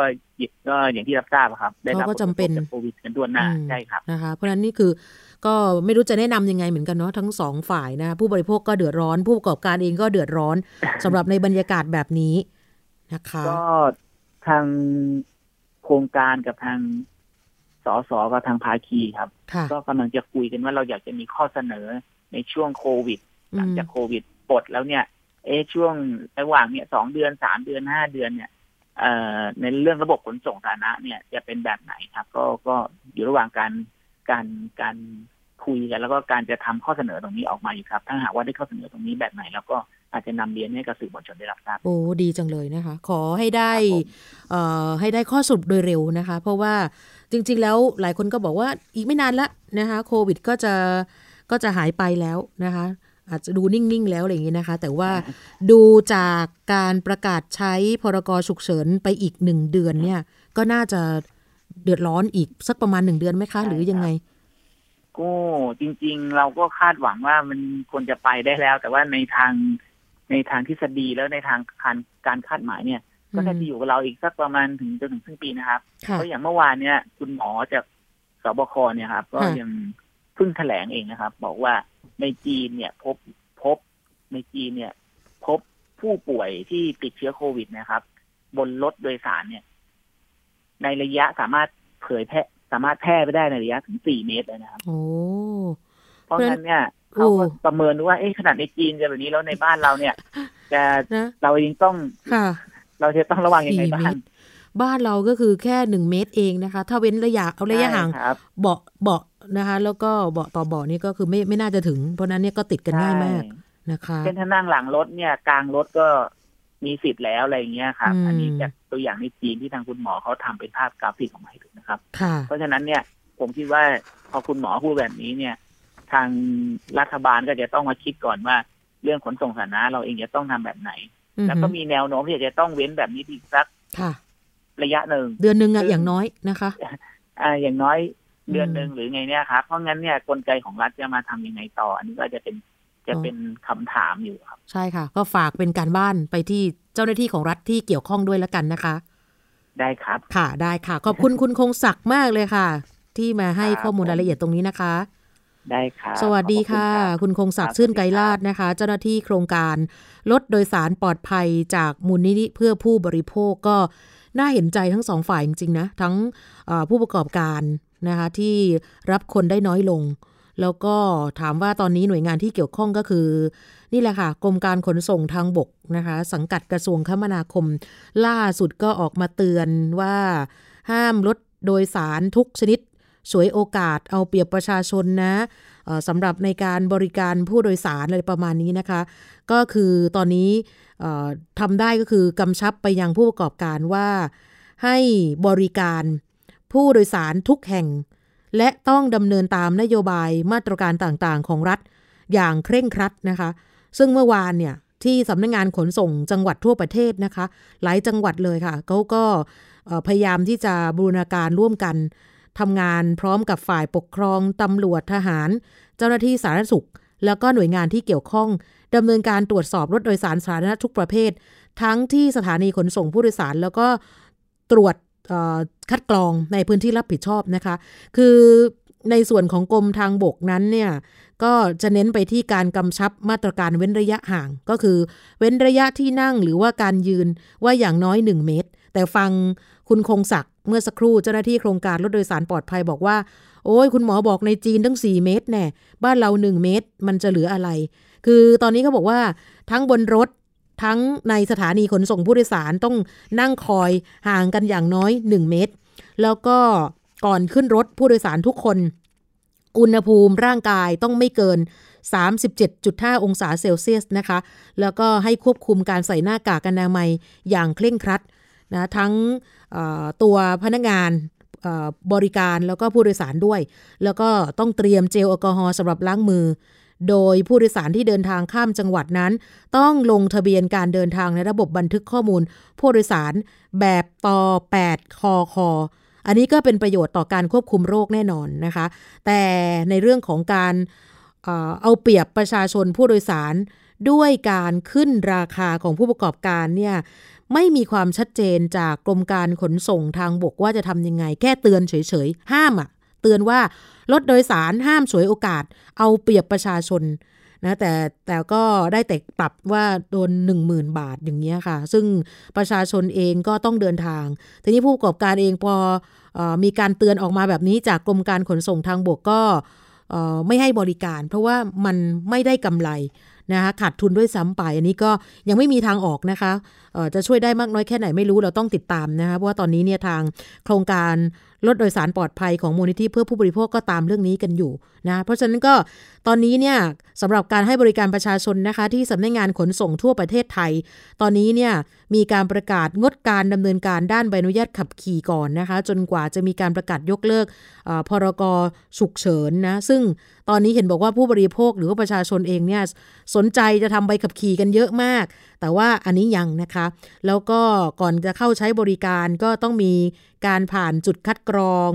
ก็อย่างที่รับทราบอะครับ ได้รับเขาก็จำเป็นผลกระทบจากโควิดกันด้วยหน้าอืมใช่ครับนะคะ เพราะฉะนั้นนี่คือ ก็ไม่รู้จะแนะนำยังไงเหมือนกันเนาะทั้งสองฝ่ายนะ ผู้บริโภคก็เดือดร้อน ผู้ประกอบการเองก็เดือดร้อนสำหรับในบรรยากาศแบบนี้นะคะก็ทางโครงการกับทางสสกับทางภาคีครับค่ะก็กำลังจะคุยกันว่าเราอยากจะมีข้อเสนอในช่วงโควิด หลังจากโควิดปลดแล้วเนี่ย เอะช่วงระหว่างเนี่ยสองเดือนสามเดือนห้าเดือนเนี่ยเอ่อในเรื่องระบบขนส่งสาธารณะเนี่ยจะเป็นแบบไหนครับ ก็ก็อยู่ระหว่างการการการ คุยกันแล้วก็การจะทำข้อเสนอตรงนี้ออกมาอยู่ครับ ถ้าหากว่าได้ข้อเสนอตรงนี้แบบไหน แล้วก็อาจจะนำเรียนให้กับสื่อมวลชนได้รับทราบโอ้ดีจังเลยนะคะ ขอให้ได้ครับผมเอ่อให้ได้ข้อสรุปโดยเร็วนะคะ เพราะว่าจริง ๆ แล้วหลายคนก็บอกว่าอีกไม่นานละนะคะโควิดก็จะก็จะหายไปแล้วนะคะอาจจะดูนิ่ง ๆ แล้วอะไรอย่างนี้นะคะ แต่ว่าดูจากการประกาศใช้พรกฉุกเฉินไปอีกหนึ่งเดือนเนี่ย ก็น่าจะเดือดร้อนอีกสักประมาณหนึ่งเดือนไหมคะ หรือยังไง ก็จริง ๆ เราก็คาดหวังว่ามันควรจะไปได้แล้ว แต่ว่าในทางในทางทฤษฎีแล้วในทางการการคาดหมายเนี่ย ก็น่าจะอยู่กับเราอีกสักประมาณถึงจนถึงครึ่งปีนะครับค่ะเพราะอย่างเมื่อวานเนี่ย คุณหมอจากสบคเนี่ยครับ ก็ค่ะยังเพิ่งแถลงเองนะครับ บอกว่าในจีนเนี่ย พบพบในจีนเนี่ย พบผู้ป่วยที่ติดเชื้อโควิดนะครับ บนรถโดยสารเนี่ย ในระยะสามารถเผยแพร่ สามารถแพร่ไปได้ในระยะถึงสี่เมตรเลยนะครับโอ้เพราะงั้นเนี่ยโอ้เขาก็ประเมินดูว่าเอ๊ะขนาดในจีนจะแบบนี้แล้วในบ้านเราเนี่ยจะนะเราเองต้องค่ะเราจะต้องระวังยังไงสี่บ้าเมงตรบ้านเราก็คือแค่หนึ่งเมตรเองนะคะ ถ้าเว้นระยะเอาระยะห่างใช่ครับเบาะเบาะนะคะ แล้วก็เบาะต่อเบาะนี่ก็คือไม่ไม่น่าจะถึง เพราะฉะนั้นเนี่ยก็ติดกันง่ายมากใช่นะคะเช่นถ้านั่งหลังรถเนี่ยกลางรถก็ มีสิทธิ์แล้วอะไรอย่างเงี้ยครับอืมอันนี้จากตัวอย่างในจีนที่ทางคุณหมอเขาทำเป็นภาพกราฟิกออกมาให้ดูนะครับค่ะเพราะฉะนั้นเนี่ยผมคิดว่าพอคุณหมอพูดแบบนี้เนี่ย ทางรัฐบาลก็จะต้องมาคิดก่อนว่า เรื่องขนส่งสาธารณะเราเองจะต้องทำแบบไหนอือแล้วหืก็อมีแนวโน้มที่จะต้องเว้นแบบนี้อีกสักค่ะระยะหนึ่งเดือนหนึ่งอะซึ่งอย่างน้อยนะคะอ่าอย่างน้อยเดือนอืมหนึ่งหรือไงเนี่ยครับเพราะงั้นเนี่ยกลไกของรัฐจะมาทำยังไงต่อ อันนี้ก็จะเป็น จะอ๋อเป็นคำถามอยู่ครับ ใช่ค่ะ ก็ฝากเป็นการบ้านไปที่เจ้าหน้าที่ของรัฐที่เกี่ยวข้องด้วยแล้วกันนะคะ ได้ครับ ค่ะ ได้ค่ะ ขอบคุณคุณคงศักดิ์มากเลยค่ะ ที่มาให้ครับข้อมูลรายละเอียดตรงนี้นะคะ ได้ครับสวัสดีขอบค่ะรับคุณคงศักดิ์ครับชื่นไกรสวัสดีครับลาดนะคะ เจ้าหน้าที่โครงการลดโดยสารปลอดภัยจากมูลนิธิเพื่อผู้บริโภคก็น่าเห็นใจทั้งสองฝ่ายจริงๆนะทั้งเอ่อผู้ประกอบการนะคะที่รับคนได้น้อยลง แล้วก็ถามว่าตอนนี้หน่วยงานที่เกี่ยวข้องก็คือ นี่แหละค่ะกรมการขนส่งทางบกนะคะ สังกัดกระทรวงคมนาคม ล่าสุดก็ออกมาเตือนว่าห้ามรถโดยสารทุกชนิดฉวยโอกาสเอาเปรียบประชาชนนะสำหรับในการบริการผู้โดยสารอะไรประมาณนี้นะคะ ก็คือตอนนี้ทำได้ก็คือกำชับไปยังผู้ประกอบการว่า ให้บริการผู้โดยสารทุกแห่ง และต้องดำเนินตามนโยบายมาตรการต่างๆ ของรัฐอย่างเคร่งครัดนะคะ ซึ่งเมื่อวานเนี่ยที่สำนักงงานขนส่งจังหวัดทั่วประเทศนะคะ หลายจังหวัดเลยค่ะเขาก็พยายามที่จะบูรณาการร่วมกันทำงานพร้อมกับฝ่ายปกครองตำรวจทหาร เจ้าหน้าที่สาธารณสุข แล้วก็หน่วยงานที่เกี่ยวข้องดำเนินการตรวจสอบรถโดยสารสาธารณะทุกประเภท ทั้งที่สถานีขนส่งผู้โดยสาร แล้วก็ตรวจ คัดกรองในพื้นที่รับผิดชอบนะคะ คือในส่วนของกรมทางบกนั้นเนี่ยก็จะเน้นไปที่การกำชับมาตรการเว้นระยะห่าง ก็คือเว้นระยะที่นั่งหรือว่าการยืนว่าอย่างน้อย 1 เมตร แต่ฟังคุณคงศักดิ์เมื่อสักครู่เจ้าหน้าที่โครงการรถโดยสารปลอดภัยบอกว่า โอ้ยคุณหมอบอกในจีนตั้ง 4 เมตรแน่บ้านเรา 1 เมตร มันจะเหลืออะไร คือตอนนี้เขาบอกว่าทั้งบนรถ ทั้งในสถานีขนส่งผู้โดยสารต้องนั่งคอยห่างกันอย่างน้อย 1 เมตร แล้วก็ก่อนขึ้นรถผู้โดยสารทุกคน อุณหภูมิร่างกายต้องไม่เกิน 37.5 องศาเซลเซียสนะคะ แล้วก็ให้ควบคุมการใส่หน้ากากอนามัยอย่างเคร่งครัดนะทั้งตัวพนักงานบริการแล้วก็ผู้โดยสารด้วย แล้วก็ต้องเตรียมเจลแอลกอฮอล์สำหรับล้างมือ โดยผู้โดยสารที่เดินทางข้ามจังหวัดนั้น ต้องลงทะเบียนการเดินทางในระบบบันทึกข้อมูล ผู้โดยสารแบบต่อ8คอคออันนี้ก็เป็นประโยชน์ต่อการควบคุมโรคแน่นอนนะคะ แต่ในเรื่องของการเอาเปรียบประชาชนผู้โดยสารด้วยการขึ้นราคาของผู้ประกอบการเนี่ยไม่มีความชัดเจนจากกรมการขนส่งทางบกว่าจะทำยังไง แค่เตือนเฉยๆ ห้ามอะ เตือนว่ารถโดยสารห้ามฉวยโอกาส เอาเปรียบประชาชนนะแต่แต่ก็ได้แต่ปรับว่าโดน 10,000 บาทอย่างเงี้ยค่ะ ซึ่งประชาชนเองก็ต้องเดินทาง ทีนี้ผู้ประกอบการเองพออมีการเตือนออกมาแบบนี้จากกรมการขนส่งทางบกก็ไม่ให้บริการ เพราะว่ามันไม่ได้กำไรนะคะขาดทุนด้วยซ้ำไป อันนี้ก็ยังไม่มีทางออกนะคะจะช่วยได้มากน้อยแค่ไหนไม่รู้เราต้องติดตามนะคะเพราะว่าตอนนี้เนี่ยทางโครงการ รถโดยสารปลอดภัยของมูลนิธิเพื่อผู้บริโภคก็ตามเรื่องนี้กันอยู่นะเพราะฉะนั้นก็ตอนนี้เนี่ยสำหรับการให้บริการประชาชนนะคะ ที่สำนักงงานขนส่งทั่วประเทศไทย ตอนนี้เนี่ยมีการประกาศงดการดำเนินการด้านใบอนุญาตขับขี่ก่อนนะคะ จนกว่าจะมีการประกาศยกเลิกพรกฉุกเฉินนะซึ่งตอนนี้เห็นบอกว่าผู้บริโภคหรือว่าประชาชนเองเนี่ยสนใจจะทำใบขับขี่กันเยอะมาก แต่ว่าอันนี้ยังนะคะ แล้วก็ก่อนจะเข้าใช้บริการก็ต้องมีการผ่านจุดคัดกรอง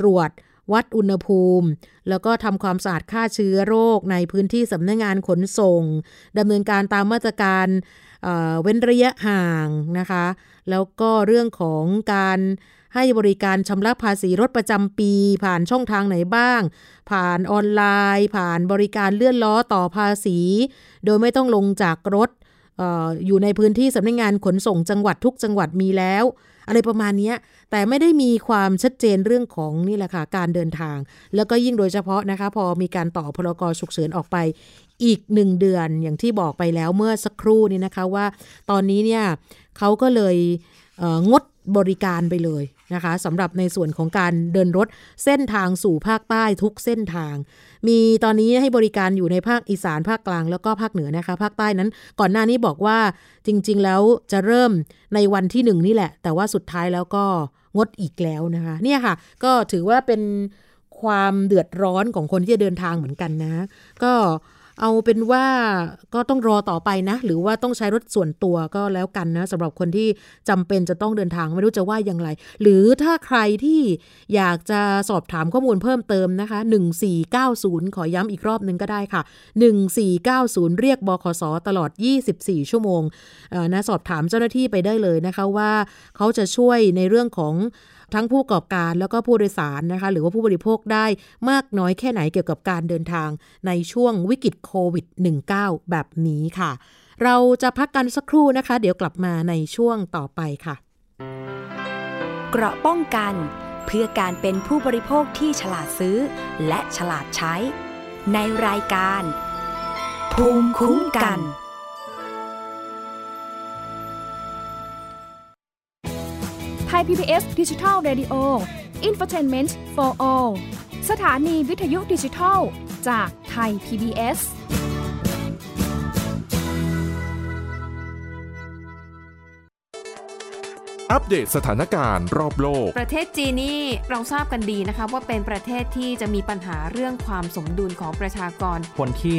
ตรวจ วัดอุณหภูมิ แล้วก็ทำความสะอาดฆ่าเชื้อโรคในพื้นที่สำนักงงานขนส่งดำเนินการตามมาตรการเเว้นระยะห่างนะคะ แล้วก็เรื่องของการให้บริการชำระภาษีรถประจำปี ผ่านช่องทางไหนบ้าง ผ่านออนไลน์ ผ่านบริการเลื่อนล้อต่อภาษี โดยไม่ต้องลงจากรถออยู่ในพื้นที่สำนักงงานขนส่งจังหวัดทุกจังหวัดมีแล้ว อะไรประมาณนี้แต่ไม่ได้มีความชัดเจนเรื่องของนี่แหละค่ะการเดินทาง แล้วก็ยิ่งโดยเฉพาะนะคะ พอมีการต่อพรกฉุกเฉินออกไปอีกหนึ่งเดือนอย่างที่บอกไปแล้วเมื่อสักครู่นี้นะคะว่า ตอนนี้เนี่ยเขาก็เลยงดบริการไปเลย นะคะสำหรับในส่วนของการเดินรถเส้นทางสู่ภาคใต้ทุกเส้นทาง มีตอนนี้ให้บริการอยู่ในภาคอีสานภาคกลางแล้วก็ภาคเหนือนะคะภาคใต้นั้น ก่อนหน้านี้บอกว่าจริง ๆ แล้วจะเริ่มในวันที่หนึ่งนี่แหละ แต่ว่าสุดท้ายแล้วก็งดอีกแล้วนะคะเนี่ยค่ะ ก็ถือว่าเป็นความเดือดร้อนของคนที่จะเดินทางเหมือนกันนะ ก็ เอาเป็นว่าก็ต้องรอต่อไปนะ หรือว่าต้องใช้รถส่วนตัวก็แล้วกันนะสำหรับคนที่จำเป็นจะต้องเดินทางไม่รู้จะว่าอย่างไร หรือถ้าใครที่อยากจะสอบถามข้อมูลเพิ่มเติมนะคะ 1490 ขอย้ำอีกรอบหนึ่งก็ได้ค่ะ 1490 เรียกบขสตลอด 24 ชั่วโมงนะสอบถามเจ้าหน้าที่ไปได้เลยนะคะว่าเขาจะช่วยในเรื่องของ ทั้งผู้ประกอบการแล้วก็ผู้โดยสารนะคะหรือว่าผู้บริโภคได้มากน้อยแค่ไหนเกี่ยวกับการเดินทางในช่วงวิกฤตโควิด -19 แบบนี้ค่ะ เราจะพักกันสักครู่นะคะ เดี๋ยวกลับมาในช่วงต่อไปค่ะ เกราะป้องกันเพื่อการเป็นผู้บริโภคที่ฉลาดซื้อ และฉลาดใช้ ในรายการ ภูมิคุ้มกันไทย PBS ดิจิทัล Radio Infotainment for All สถานีวิทยุดิจิทัลจากไทย PBS อัปเดตสถานการณ์รอบโลก ประเทศจีนนี่เราทราบกันดีนะคะว่าเป็นประเทศที่จะมีปัญหาเรื่องความสมดุลของประชากร คนที่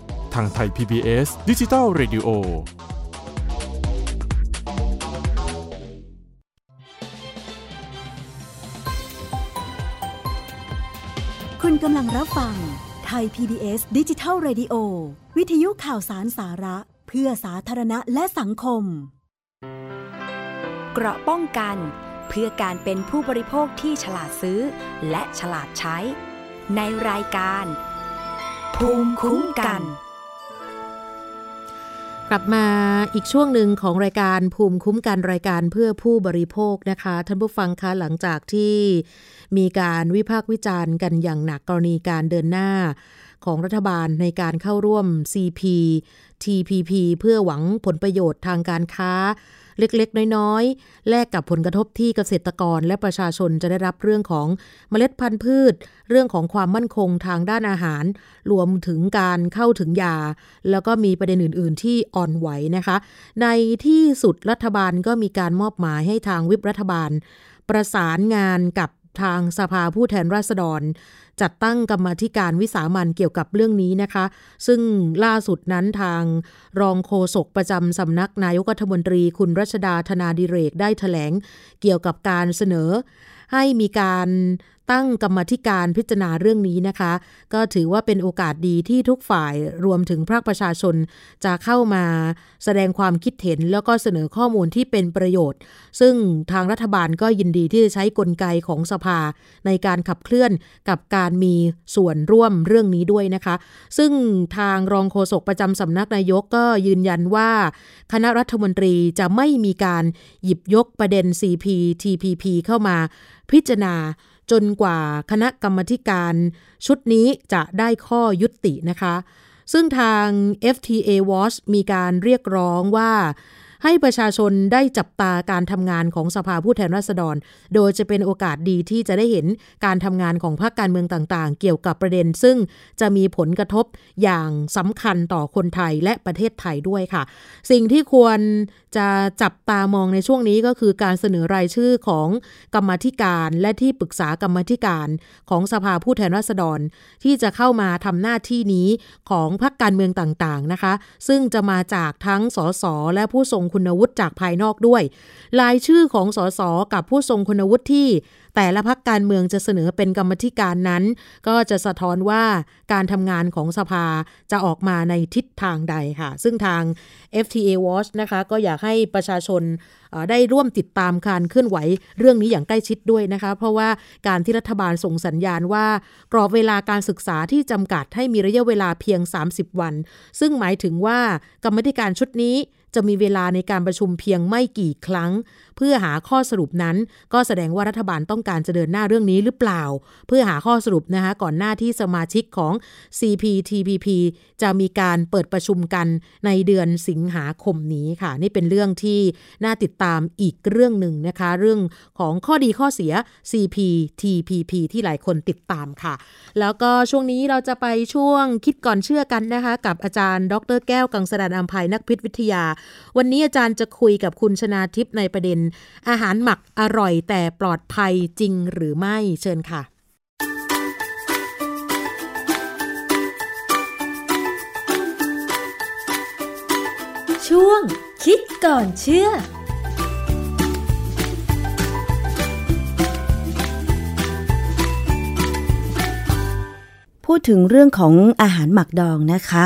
ทางไทย PBS ดิจิทัล Radio คุณกำลังรับฟังไทย PBS ดิจิทัล Radio วิทยุข่าวสารสาระ เพื่อสาธารณะและสังคม เกราะป้องกันเพื่อการเป็นผู้บริโภคที่ฉลาดซื้อ และฉลาดใช้ ในรายการ ภูมิคุ้มกัน กลับมาอีกช่วงหนึ่งของรายการภูมิคุ้มกันรายการเพื่อผู้บริโภคนะคะ ท่านผู้ฟังคะหลังจากที่มีการวิพากษ์วิจารณ์กันอย่างหนักกรณีการเดินหน้าของรัฐบาลในการเข้าร่วม CP TPP เพื่อหวังผลประโยชน์ทางการค้า เล็กๆ น้อยๆ แลกกับผลกระทบที่เกษตรกรและประชาชนจะได้รับเรื่องของเมล็ดพันธุ์พืช เรื่องของความมั่นคงทางด้านอาหาร รวมถึงการเข้าถึงยา แล้วก็มีประเด็นอื่น ๆ ที่อ่อนไหวนะคะ ในที่สุดรัฐบาลก็มีการมอบหมายให้ทางวิปรัฐบาล ประสานงานกับ ทางสภาผู้แทนราษฎร จัดตั้งกรรมธิการวิสามันเกี่ยวกับเรื่องนี้นะคะ ซึ่งล่าสุดนั้นทางรองโฆษกประจำสำนักนายกรัฐมนตรีคุณรัชดาธนาดิเรกได้ถแถลง เกี่ยวกับการเสนอ ให้มีการ ตั้งกรรมธิการพิจารณาเรื่องนี้นะคะ ก็ถือว่าเป็นโอกาสดีที่ทุกฝ่ายรวมถึงภาคประชาชน จะเข้ามาแสดงความคิดเห็น แล้วก็เสนอข้อมูลที่เป็นประโยชน์ ซึ่งทางรัฐบาลก็ยินดีที่จะใช้กลไกของสภา ในการขับเคลื่อนกับการมีส่วนร่วมเรื่องนี้ด้วยนะคะ ซึ่งทางรองโฆษกประจำสำนักนายกก็ยืนยันว่า คณะรัฐมนตรีจะไม่มีการหยิบยกประเด็น CP TPP เข้ามาพิจารณา จนกว่าคณะกรรมการชุดนี้จะได้ข้อยุตินะคะ ซึ่งทาง FTA Watch มีการเรียกร้องว่า ให้ประชาชนได้จับตาการทำงานของสภาผู้แทนราษฎร โดยจะเป็นโอกาสดีที่จะได้เห็นการทำงานของพรรคการเมืองต่างๆ เกี่ยวกับประเด็น ซึ่งจะมีผลกระทบอย่างสำคัญต่อคนไทยและประเทศไทยด้วยค่ะ สิ่งที่ควรจะจับตามองในช่วงนี้ก็คือการเสนอรายชื่อของกรรมธิการและที่ปรึกษากรรมธิการของสภาผู้แทนราษฎร ที่จะเข้ามาทำหน้าที่นี้ของพรรคการเมืองต่างๆนะคะ ซึ่งจะมาจากทั้งสสและผู้ทรงคุณวุฒิจากภายนอกด้วย รายชื่อของสสกับผู้ทรงคุณวุฒิที่ แต่ละพักการเมืองจะเสนอเป็นกรรมธิการนั้น ก็จะสะท้อนว่าการทำงานของสภาจะออกมาในทิศทางใดค่ะ ซึ่งทาง FTA Watch นะคะก็อยากให้ประชาชน ได้ร่วมติดตามการเคลื่อนไหวเรื่องนี้อย่างใกล้ชิดด้วยนะคะ เพราะว่าการที่รัฐบาลส่งสัญญาณว่ากรอบเวลาการศึกษาที่จำกัดให้มีระยะเวลาเพียง 30 วัน ซึ่งหมายถึงว่ากรรมธิการชุดนี้จะมีเวลาในการประชุมเพียงไม่กี่ครั้ง เพื่อหาข้อสรุปนั้น ก็แสดงว่ารัฐบาลต้องการจะเดินหน้าเรื่องนี้หรือเปล่า เพื่อหาข้อสรุปนะคะก่อนหน้าที่สมาชิกของ CPTPP จะมีการเปิดประชุมกันในเดือนสิงหาคมนี้ค่ะ นี่เป็นเรื่องที่น่าติดตามอีกเรื่องหนึ่งนะคะ เรื่องของข้อดีข้อเสีย CPTPP ที่หลายคนติดตามค่ะ แล้วก็ช่วงนี้เราจะไปช่วงคิดก่อนเชื่อกันนะคะ กับอาจารย์ ดรแก้วกังสดานอัมภัยนักพิษวิทยา วันนี้อาจารย์จะคุยกับคุณชนาทิพย์ในประเด็น อาหารหมักอร่อยแต่ปลอดภัยจริงหรือไม่เชิญค่ะช่วงคิดก่อนเชื่อ พูดถึงเรื่องของอาหารหมักดองนะคะ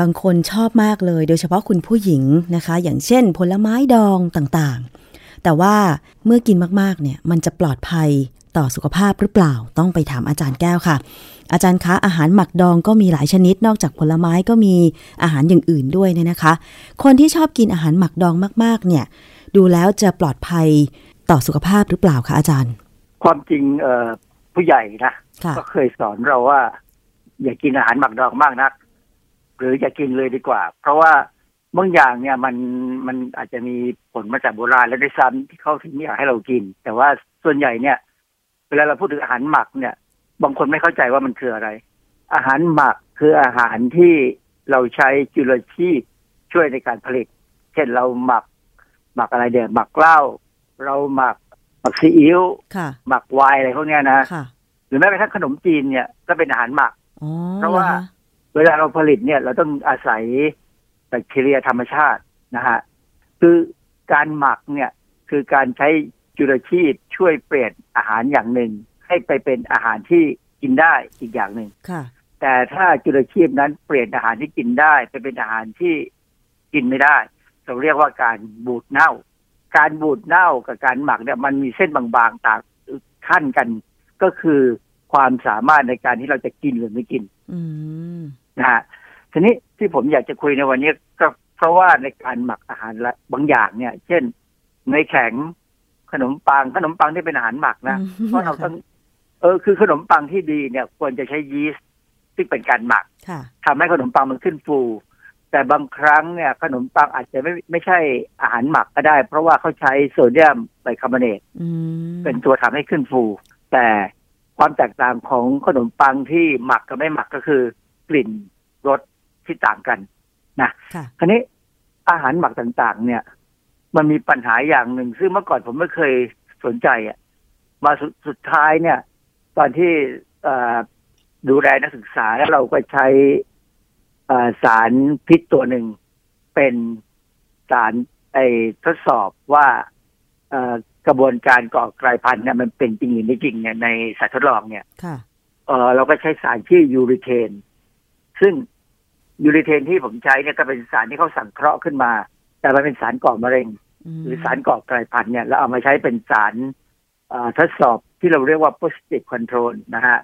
บางคนชอบมากเลย โดยเฉพาะคุณผู้หญิงนะคะ อย่างเช่น ผลไม้ดองต่างๆ แต่ว่าเมื่อกินมากๆเนี่ยมันจะปลอดภัยต่อสุขภาพหรือเปล่าต้องไปถามอาจารย์แก้วค่ะ อาจารย์คะอาหารหมักดองก็มีหลายชนิดนอกจากผลไม้ก็มีอาหารอย่างอื่นด้วยเนี่ยนะคะ คนที่ชอบกินอาหารหมักดองมาก ๆ เนี่ย ดูแล้วจะปลอดภัยต่อสุขภาพหรือเปล่าคะอาจารย์ ความจริงเอ่อ ผู้ใหญ่นะก็เคยสอนเราว่า อย่ากินอาหารหมักดองมากนัก หรืออย่ากินเลยดีกว่า เพราะว่าบางอย่างเนี่ยมันมันอาจจะมีผลมาจากโบราณแล้วด้วยซ้ำที่เขาถึงไม่อยากให้เรากิน แต่ว่าส่วนใหญ่เนี่ย เวลาเราพูดถึงอาหารหมักเนี่ย บางคนไม่เข้าใจว่ามันคืออะไร อาหารหมักคืออาหารที่เราใช้จุลชีพช่วยในการผลิต เช่นเราหมัก หมักอะไรเดี๋ยวหมักเหล้าเราหมัก หมักซีอิ๊วหมักไวน์อะไรพวกเนี้ยนะหรือแม้กระทั่งขนมจีนเนี่ยก็เป็นอาหารหมักอ๋อเพราะว่าหอคเวลาเราผลิตเนี่ย เราต้องอาศัยแบคทีเรียธรรมชาตินะฮะคือการหมักเนี่ยคือการใช้จุลชีพช่วยเปลี่ยนอาหารอย่างหนึ่ง ให้ไปเป็นอาหารที่กินได้อีกอย่างหนึ่งค่ะแต่ถ้าจุลชีพนั้นเปลี่ยนอาหารที่กินได้ ไปเป็นอาหารที่กินไม่ได้ เราเรียกว่าการบูดเน่า การบูดเน่ากับการหมักเนี่ยมันมีเส้นบางๆต่างขั้นกันก็คือความสามารถในการที่เราจะกินหรือไม่กินอืมนะฮะทีนี้ที่ผมอยากจะคุยในวันนี้ก็เพราะว่าในการหมักอาหารละบางอย่างเนี่ย เช่นในแข็งขนมปังขนมปังที่เป็นอาหารหมักนะอืมเพราะเราต้องเออคือขนมปังที่ดีเนี่ย ควรจะใช้ยีสต์ซึ่งเป็นการหมักค่ะทำให้ขนมปังมันขึ้นฟู แต่บางครั้งเนี่ยขนมปังอาจจะไม่ไม่ใช่อาหารหมักก็ได้ เพราะว่าเขาใช้โซเดียมไบคาร์บอเนตอืมเป็นตัวทำให้ขึ้นฟู แต่ความแตกต่างของขนมปังที่หมักกับไม่หมักก็คือกลิ่นรสที่ต่างกันนะค่ะคราวนี้อาหารหมักต่างๆ เนี่ย มันมีปัญหาอย่างหนึ่งซึ่งเมื่อก่อนผมไม่เคยสนใจอะมาสุดสุดท้ายเนี่ย ตอนที่เอ่อดูแลนักศึกษาแล้วเราก็ใช้เอ่อ สารพิษตัวหนึ่งเป็นสารไอทดสอบว่าเอ่อกระบวนการก่อกลายพันธุ์เนี่ยมันเป็นจริงหรือไม่จริงเนี่ยในสัตว์ทดลองเนี่ยค่ะเออเราก็ใช้สารชื่อยูริเทน ซึ่งยูริเทนที่ผมใช้เนี่ยก็เป็นสารที่เขาสังเคราะห์ขึ้นมา แต่มันเป็นสารก่อมะเร็ง หรือสารก่อกลายพันธุ์เนี่ยแล้วเอามาใช้เป็นสารเอ่อทดสอบที่เราเรียกว่า positive control นะฮะ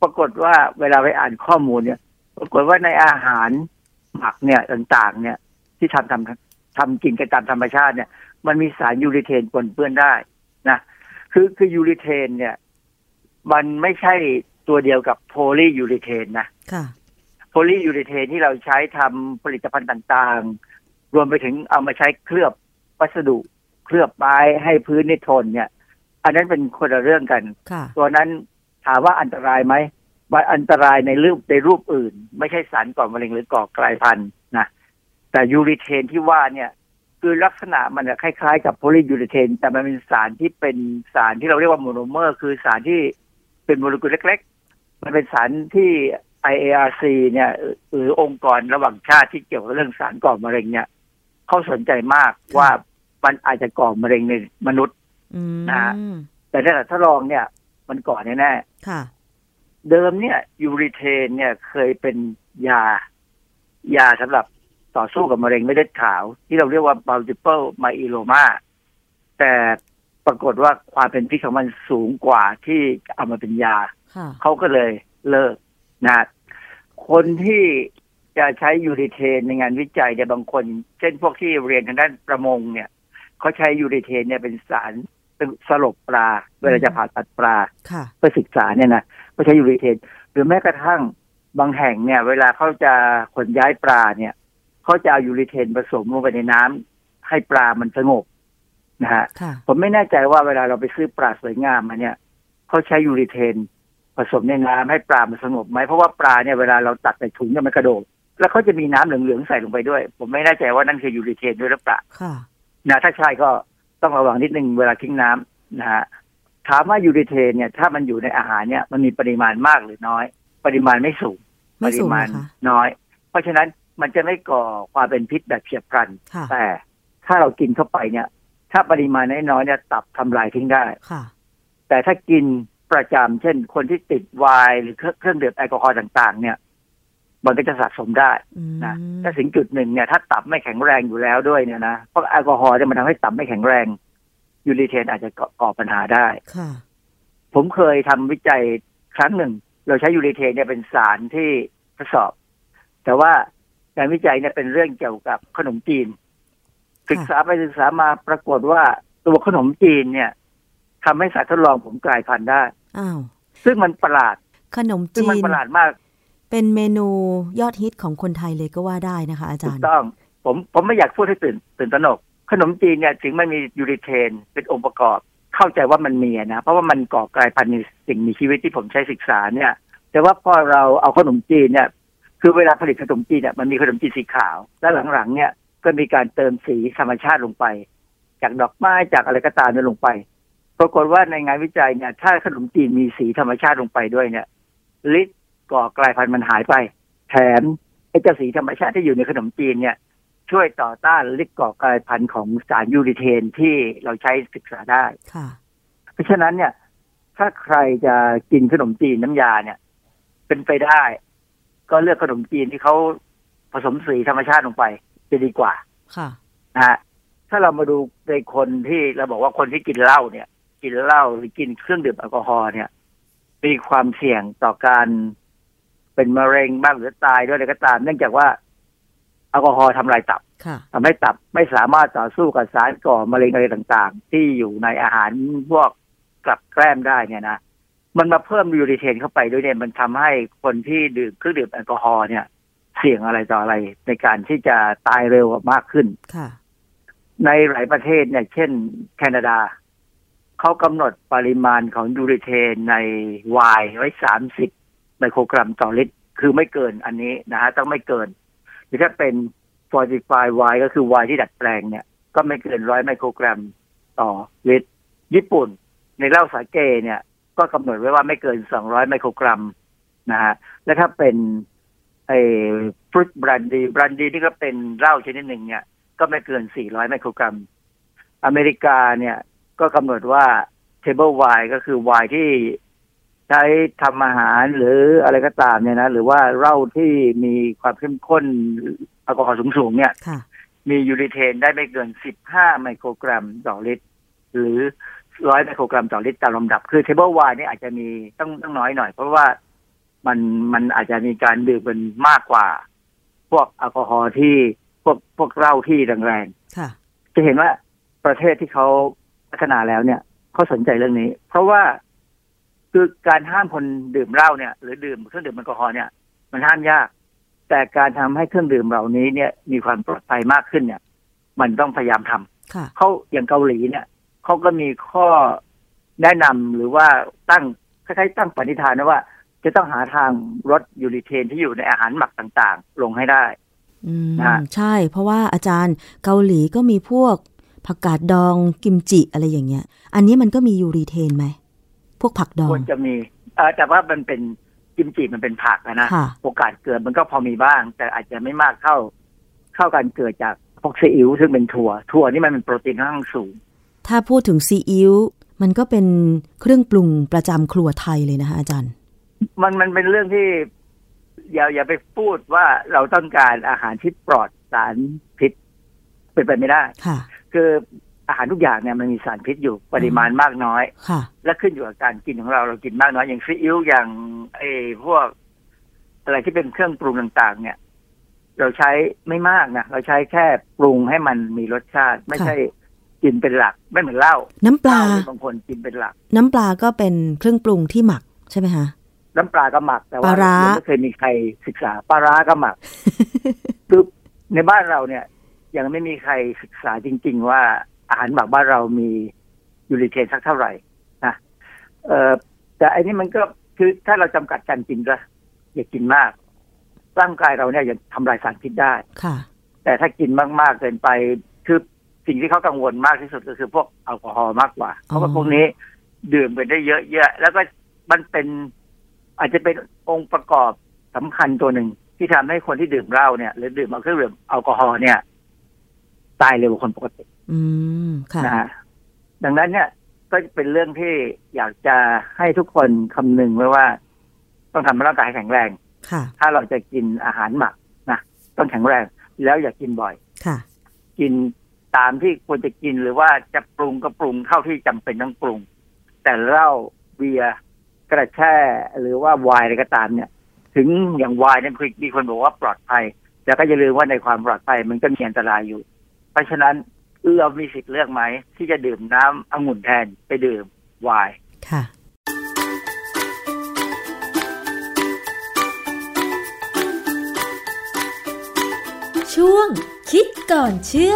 ปรากฏว่าเวลาไปอ่านข้อมูลเนี่ย ปรากฏว่าในอาหารหมักเนี่ยต่างๆ เนี่ย ที่ทำทำทำกินกันตามธรรมชาติเนี่ย มันมีสารยูริเทนปนเปื้อนได้นะคือคือยูริเทน เนี่ย มันไม่ใช่ตัวเดียวกับโพลียูริเทนนะค่ะโพลียูริเทนที่เราใช้ทำผลิตภัณฑ์ต่างๆ รวมไปถึงเอามาใช้เคลือบวัสดุเคลือบไม้ให้พื้นนี่ทนเนี่ย อันนั้นเป็นคนละเรื่องกันค่ะตัวนั้นถามว่าอันตรายไหมมัน อันตรายในรูปในรูปอื่น ไม่ใช่สารก่อมะเร็งหรือก่อกลายพันธุ์นะแต่ยูรีเทนที่ว่าเนี่ยคือลักษณะมันจะคล้ายๆ กับโพลียูรีเทน แต่มันเป็นสารที่เป็นสารที่เราเรียกว่าโมโนเมอร์ คือสารที่เป็นโมเลกุลเล็ก ๆ มันเป็นสารที่ IARC เนี่ยหรือองค์กรระหว่างชาติที่เกี่ยวกับเรื่องสารก่อมะเร็งเนี่ยเขาสนใจมากว่ามันอาจจะก่อมะเร็งในมนุษย์อืมนะฮะแต่ในทดลองเนี่ย มันก่อแน่ๆค่ะ เดิมเนี่ยยูริเทนเนี่ยเคยเป็นยายาสำหรับต่อสู้กับมะเร็งไม่เลือดขาว ที่เราเรียกว่า multiple myeloma แต่ปรากฏว่าความเป็นพิษของมันสูงกว่าที่จะเอามาเป็นยาค่ะเขาก็เลยเลิกนะคนที่จะใช้ยูริเทนในงานวิจัยเนี่ยบางคน เช่นพวกที่เรียนทางด้านประมงเนี่ยเขาใช้ยูริเทนเนี่ยเป็นสาร เป็นสลบปลา เวลาจะผ่าตัดปลาค่ะเพื่อศึกษาเนี่ยนะก็ใช้ยูริเทนหรือแม้กระทั่งบางแห่งเนี่ย เวลาเขาจะขนย้ายปลาเนี่ยเขาจะเอายูริเทนผสมลงไปในน้ำให้ปลามันสงบนะฮะค่ะผมไม่แน่ใจว่าเวลาเราไปซื้อปลาสวยงามมาเนี่ยเขาใช้ยูริเทนผสมในน้ำให้ปลามันสงบไหมเพราะว่าปลาเนี่ยเวลาเราตัดใส่ถุงเนี่ยมันกระโดดแล้วเขาจะมีน้ำเหลืองๆใส่ลงไปด้วย ผมไม่แน่ใจว่านั่นคือยูริเทนด้วยหรือเปล่าค่ะนะถ้าใช่ก็ ต้องระวังนิดนึงเวลาทิ้งน้ำนะฮะถามว่ายูริเทนเนี่ยถ้ามันอยู่ในอาหารเนี่ยมันมีปริมาณมากหรือน้อย ปริมาณไม่สูงไม่ปริสูงมาณนะคะน้อย เพราะฉะนั้นมันจะไม่ก่อความเป็นพิษแบบเฉียบพลันค่ะแต่ถ้าเรากินเข้าไปเนี่ย ถ้าปริมาณน้อยๆเนี่ยตับทำลายทิ้งได้ค่ะ แต่ถ้ากินประจำเช่น คนที่ติดไวน์หรือเครื่องเครื่องดื่มแอลกอฮอล์ต่าง ๆ เนี่ย มันก็จะสะสมได้อืมนะถ้าถึงจุดหนึ่งเนี่ยถ้าตับไม่แข็งแรงอยู่แล้วด้วยเนี่ยนะเพราะแอลกอฮอล์เนี่ยมันทำให้ตับไม่แข็งแรงยูริเทนอาจจะก่อก่อปัญหาได้ค่ะผมเคยทำวิจัยครั้งหนึ่ง เราใช้ยูริเทนเนี่ยเป็นสารที่ทดสอบ แต่ว่าการวิจัยเนี่ยเป็นเรื่องเกี่ยวกับขนมจีน ศึกษาไปศึกษามาปรากฏว่าตัวขนมจีนเนี่ยทำให้สัตว์ทดลองผมกลายพันธุ์ได้อ้าวซึ่งมันประหลาดขนมซึ่งจีมันนประหลาดมาก เป็นเมนูยอดฮิตของคนไทยเลยก็ว่าได้นะคะ อาจารย์ถูกต้อง ผมผมไม่อยากพูดให้ตื่นตื่นตระหนก ขนมจีนเนี่ยถึงไม่มียูริเทน เป็นองค์ประกอบ เข้าใจว่ามันมีนะ เพราะว่ามันก่อกลายพันธุ์สิ่งมีชีวิตที่ผมใช้ศึกษาเนี่ย แต่ว่าพอเราเอาขนมจีนเนี่ย คือเวลาผลิตขนมจีนเนี่ยมันมีขนมจีนสีขาว แล้วหลังๆเนี่ยก็มีการเติมสีธรรมชาติลงไป จากดอกไม้จากอะไรก็ตามเนี่ยลงไป ปรากฏว่าในงานวิจัยเนี่ยถ้าขนมจีนมีสีธรรมชาติลงไปด้วยเนี่ยฤทธิ ก่อกลายพันธุ์มันหายไป แถมไอ้เจ้าสีธรรมชาติที่อยู่ในขนมจีนเนี่ย ช่วยต่อต้านฤทธิ์ก่อกลายพันธุ์ของสารยูริเทนที่เราใช้ศึกษาได้ค่ะเพราะฉะนั้นเนี่ย ถ้าใครจะกินขนมจีนน้ำยาเนี่ย เป็นไปได้ ก็เลือกขนมจีนที่เขาผสมสีธรรมชาติลงไปจะดีกว่า ค่ะนะฮะถ้าเรามาดูในคนที่เราบอกว่าคนที่กินเหล้าเนี่ย กินเหล้าหรือกินเครื่องดื่มแอลกอฮอล์เนี่ย มีความเสี่ยงต่อการ เป็นมะเร็งบ้างหรือตายด้วยอะไรก็ตาม เนื่องจากว่าแอลกอฮอล์ทำลายตับค่ะทำให้ตับไม่สามารถต่อสู้กับสารก่อมะเร็งอะไรต่างๆ ที่อยู่ในอาหารพวกกลับแกล้มได้เนี่ยนะมันมาเพิ่มยูริเทนเข้าไปด้วยเนี่ยมันทำให้คนที่ดื่มเครื่องดื่มแอลกอฮอล์เนี่ย เสี่ยงอะไรต่ออะไรในการที่จะตายเร็วมากขึ้นค่ะในหลายประเทศเนี่ย เช่น แคนาดา เขากำหนดปริมาณของยูริเทนในไวน์ไว้สามสิบ ไมโครกรัมต่อลิตร คือไม่เกินอันนี้นะฮะต้องไม่เกิน หรือถ้าเป็น fortified wine ก็คือไวน์ที่ดัดแปลงเนี่ย ก็ไม่เกินร้อยไมโครกรัมต่อลิตร ญี่ปุ่น ในเหล้าสาเกเนี่ยก็กำหนดไว้ว่าไม่เกินสองร้อยไมโครกรัมนะฮะและถ้าเป็นไอ้ฟรุตบรันดีบรันดีที่ก็เป็นเหล้าชนิดหนึ่งเนี่ย ก็ไม่เกิน400ไมโครกรัม อเมริกาเนี่ยก็กำหนดว่า table wine ก็คือไวน์ที่ ใช้ทำอาหารหรืออะไรก็ตามเนี่ยนะหรือว่าเหล้าที่มีความเข้มข้นแอลกอฮอล์สูงๆเนี่ย ค่ะ มียูริเทนได้ไม่เกิน 15 ไมโครกรัมต่อลิตร หรือ 100 ไมโครกรัมต่อลิตรตามลำดับ คือ table wine เนี่ยอาจจะมีต้องต้องน้อยหน่อย เพราะว่ามันมันอาจจะมีการดื่มเป็นมากกว่า พวกแอลกอฮอล์ที่พวกพวกเหล้าที่แรงๆค่ะจะเห็นว่าประเทศที่เขาพัฒนาแล้วเนี่ยเขาสนใจเรื่องนี้ เพราะว่า คือการห้ามคนดื่มเหล้าเนี่ย หรือดื่มเครื่องดื่มแอลกอฮอล์เนี่ย มันห้ามยาก แต่การทำให้เครื่องดื่มเหล่านี้เนี่ย มีความปลอดภัยมากขึ้นเนี่ย มันต้องพยายามทำค่ะเขาอย่างเกาหลีเนี่ยเขาก็มีข้อแนะนำหรือว่าตั้งคล้ายๆตั้งปณิธานนะว่า จะต้องหาทางลดยูริเทนที่อยู่ในอาหารหมักต่างๆ ลงให้ได้อืมนะใช่ เพราะว่าอาจารย์เกาหลีก็มีพวกผักกาดดองกิมจิอะไรอย่างเงี้ย อันนี้มันก็มียูรีเทนไหมพ วกผักดอคงวรจะมีเออแต่ว่ามันเป็นกิมจิมันเป็นผักอะนะค่ะโอกาสเกิดมันก็พอมีบ้าง แต่อาจจะไม่มากเท่าเท่าการเกิดจากพวกซีอิ๊วซึ่งเป็นถั่ว ถั่วนี่มันเป็นโปรตีนค่อนข้างสูง ถ้าพูดถึงซีอิ๊วมันก็เป็นเครื่องปรุงประจำครัวไทยเลยนะคะอาจารย์ มันมันเป็นเรื่องที่อย่าอย่าไปพูดว่าเราต้องการอาหารที่ปลอดสารพิษเป็นไปไม่ได้ค่ะ คือ อาหารทุกอย่างเนี่ยมันมีสารพิษอยู่ปริมาณมากน้อย ค่ะ และขึ้นอยู่กับการกินของเราเรากินมากน้อยอย่างซีอิ๊วอย่างไอ้พวกอะไรที่เป็นเครื่องปรุงต่างๆ เนี่ย เราใช้ไม่มากนะเราใช้แค่ปรุงให้มันมีรสชาติ ไม่ใช่กินเป็นหลัก ไม่เหมือนเหล้าน้ำปลาเหเนี่ยบางคนกินเป็นหลัก น้ำปลาก็เป็นเครื่องปรุงที่หมักใช่ไหมคะน้ำปลาก็หมักแต่ปว่าลาร้ายังไม่เคยมีใครศึกษาปลาร้าก็หมักคือในบ้านเราเนี่ย ยังไม่มีใครศึกษาจริง ๆ ว่า อาหารหมักบ้านเรามียูริเทนสักเท่าไหร่นะเอ่อแต่อันนี้มันก็คือถ้าเราจำกัดการกินก็อย่ากินมาก ร่างกายเราเนี่ยยังทำลายสารพิษได้ค่ะ แต่ถ้ากินมากๆเกินไปคือสิ่งที่เขากังวลมากที่สุดก็คือพวกแอลกอฮอล์มากกว่า เพราะว่าพวกนี้ดื่มไปได้เยอะแยะแล้วก็มันเป็นอาจจะเป็นองค์ประกอบสำคัญตัวหนึ่งที่ทำให้คนที่ดื่มเหล้าเนี่ย หรือดื่มเครื่องดื่มแอลกอฮอล์เนี่ย ตายเร็วกว่าคนปกติ อืมค่ะนะฮะดังนั้นเนี่ยก็เป็นเรื่องที่อยากจะให้ทุกคนคำนึงไว้ว่า ต้องทำให้ร่างกายแข็งแรงค่ะถ้าเราจะกินอาหารหมักนะต้องแข็งแรง แล้วอย่ากินบ่อยค่ะกินตามที่ควรจะกินหรือว่าจะปรุงก็ปรุงเท่าที่จำเป็นต้องปรุง แต่เหล้าเบียร์กระแช่หรือว่าไวน์อะไรก็ตามเนี่ย ถึงอย่างไวน์เนี่ยมีคนบอกว่าปลอดภัยแต่ก็อย่าลืมว่าในความปลอดภัยมันก็มีอันตรายอยู่ เพราะฉะนั้น เรามีสิทธิ์เลือกไหม ที่จะดื่มน้ำองุ่นแทนไปดื่มไวน์ค่ะ ช่วงคิดก่อนเชื่อ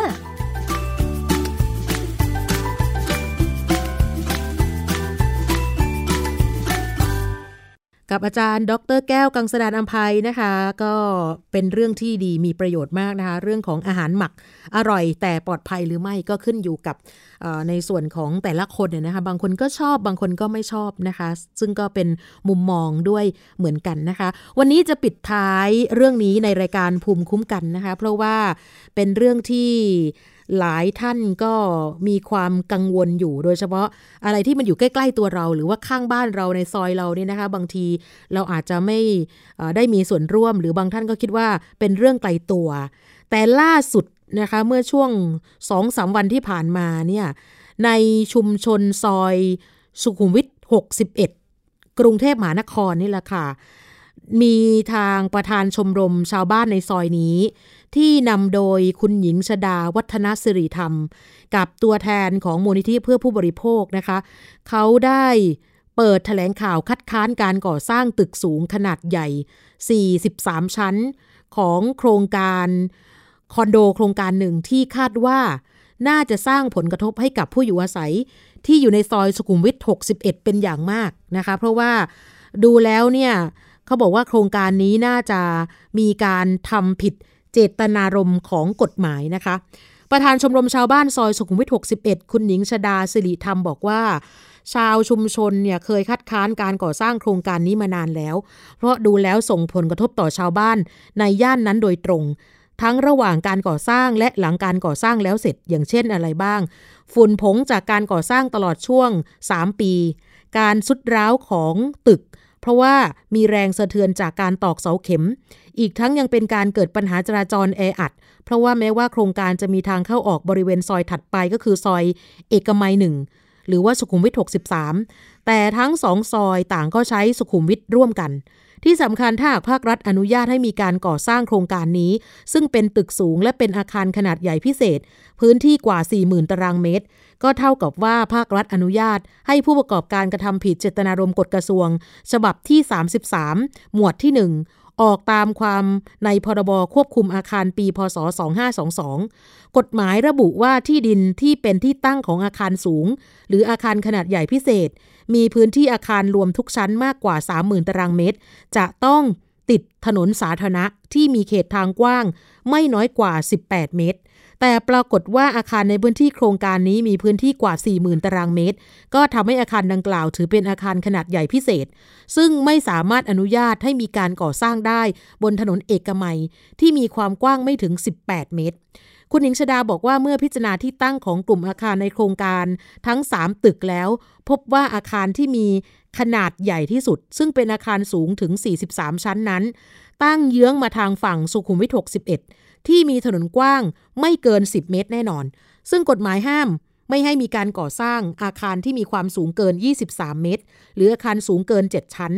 กับอาจารย์ ดร แก้วกังสดานอัมภัยนะคะ ก็เป็นเรื่องที่ดีมีประโยชน์มากนะคะ เรื่องของอาหารหมักอร่อย แต่ปลอดภัยหรือไม่ก็ขึ้นอยู่กับในส่วนของแต่ละคนเนี่ยนะคะ บางคนก็ชอบบางคนก็ไม่ชอบนะคะ ซึ่งก็เป็นมุมมองด้วยเหมือนกันนะคะ วันนี้จะปิดท้ายเรื่องนี้ในรายการภูมิคุ้มกันนะคะ เพราะว่าเป็นเรื่องที่ หลายท่านก็มีความกังวลอยู่ โดยเฉพาะอะไรที่มันอยู่ใกล้ ๆ ตัวเรา หรือว่าข้างบ้านเราในซอยเราเนี่ยนะคะ บางทีเราอาจจะไม่ได้มีส่วนร่วม หรือบางท่านก็คิดว่าเป็นเรื่องไกลตัว แต่ล่าสุดนะคะเมื่อช่วงสองสาวันที่ผ่านมาเนี่ยในชุมชนซอยสุขุมวิท 61 กรุงเทพมหานครนี่แหละค่ะ มีทางประธานชมรมชาวบ้านในซอยนี้ ที่นำโดยคุณหญิงชดาวัฒนสิริธรรม กับตัวแทนของมูลนิธิเพื่อผู้บริโภคนะคะ เขาได้เปิดถแถลงข่าวคัดค้านการก่อสร้างตึกสูงขนาดใหญ่ 43 ชั้น ของโครงการคอนโดโครงการหนึ่งที่คาดว่า น่าจะสร้างผลกระทบให้กับผู้อยู่อาศัย ที่อยู่ในซอยสุขุมวิท 61 เป็นอย่างมากนะคะ เพราะว่าดูแล้วเนี่ยเขาบอกว่าโครงการนี้น่าจะมีการทำผิด เจตนารมณ์ของกฎหมายนะคะ ประธานชมรมชาวบ้านซอยสุขุมวิท 61 คุณหญิงชดาสิริธรรมบอกว่า ชาวชุมชนเนี่ยเคยคัดค้านการก่อสร้างโครงการนี้มานานแล้ว เพราะดูแล้วส่งผลกระทบต่อชาวบ้านในย่านนั้นโดยตรง ทั้งระหว่างการก่อสร้างและหลังการก่อสร้างแล้วเสร็จอย่างเช่นอะไรบ้าง ฝุ่นผงจากการก่อสร้างตลอดช่วง 3 ปี การสุดร้าวของตึก เพราะว่ามีแรงสะเทือนจากการตอกเสาเข็ม อีกทั้งยังเป็นการเกิดปัญหาจราจรแออัด เพราะว่าแม้ว่าโครงการจะมีทางเข้าออกบริเวณซอยถัดไปก็คือซอยเอกมัยหนึ่ง หรือว่าสุขุมวิท 63 แต่ทั้งสองซอยต่างก็ใช้สุขุมวิทร่วมกัน ที่สำคัญถ้าหากภาครัฐอนุญาตให้มีการก่อสร้างโครงการนี้ ซึ่งเป็นตึกสูงและเป็นอาคารขนาดใหญ่พิเศษ พื้นที่กว่า 40,000 ตารางเมตร ก็เท่ากับว่าภาครัฐอนุญาต ให้ผู้ประกอบการกระทำผิดเจตนารมณ์กฎกระทรวง ฉบับที่ 33 หมวดที่ 1 ออกตามความในพรบควบคุมอาคารปี พศ 2522 กฎหมายระบุว่าที่ดินที่เป็นที่ตั้งของอาคารสูง หรืออาคารขนาดใหญ่พิเศษ มีพื้นที่อาคารรวมทุกชั้นมากกว่า 30,000 ตารางเมตร จะต้องติดถนนสาธารณะที่มีเขตทางกว้างไม่น้อยกว่า 18 เมตร แต่ปรากฏว่าอาคารในพื้นที่โครงการนี้มีพื้นที่กว่า 40,000 ตารางเมตร ก็ทำให้อาคารดังกล่าวถือเป็นอาคารขนาดใหญ่พิเศษ ซึ่งไม่สามารถอนุญาตให้มีการก่อสร้างได้บนถนนเอกมัย ที่มีความกว้างไม่ถึง 18 เมตร คุณหญิงชดาบอกว่าเมื่อพิจารณาที่ตั้งของกลุ่มอาคารในโครงการทั้ง 3 ตึกแล้ว พบว่าอาคารที่มีขนาดใหญ่ที่สุด ซึ่งเป็นอาคารสูงถึง 43 ชั้นนั้น ตั้งเยื้องมาทางฝั่งสุขุมวิท 61 ที่มีถนนกว้างไม่เกิน 10 เมตรแน่นอน ซึ่งกฎหมายห้ามไม่ให้มีการก่อสร้างอาคารที่มีความสูงเกิน 23 เมตร หรืออาคารสูงเกิน 7 ชั้น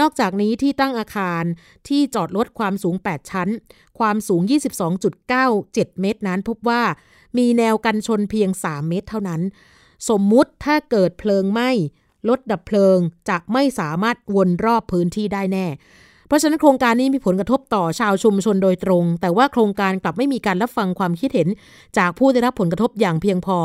นอกจากนี้ที่ตั้งอาคารที่จอดรถความสูง 8 ชั้น ความสูง 22.97 เมตรนั้นพบว่ามีแนวกันชนเพียง 3 เมตรเท่านั้น สมมุติถ้าเกิดเพลิงไหม้รถดับเพลิงจะไม่สามารถวนรอบพื้นที่ได้แน่ ราะฉะนั้นโครงการนี้มีผลกระทบต่อชาวชุมชนโดยตรง แต่ว่าโครงการกลับไม่มีการรับฟังความคิดเห็น จากผู้ได้รับผลกระทบอย่างเพียงพอ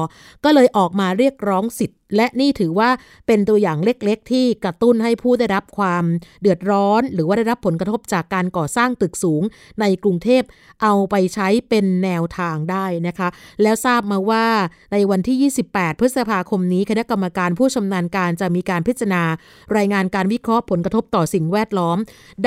ก็เลยออกมาเรียกร้องสิทธิ์และนี่ถือว่าเป็นตัวอย่างเล็กๆ ที่กระตุ้นให้ผู้ได้รับความเดือดร้อน หรือว่าได้รับผลกระทบจากการก่อสร้างตึกสูงในกรุงเทพเอาไปใช้เป็นแนวทางได้นะคะ แล้วทราบมาว่าในวันที่ 28 พฤษภาคมนี้คณะกรรมการผู้ชำนาญการจะมีการพิจารณา รายงานการวิเคราะห์ผลกระทบต่อสิ่งแวดล้อม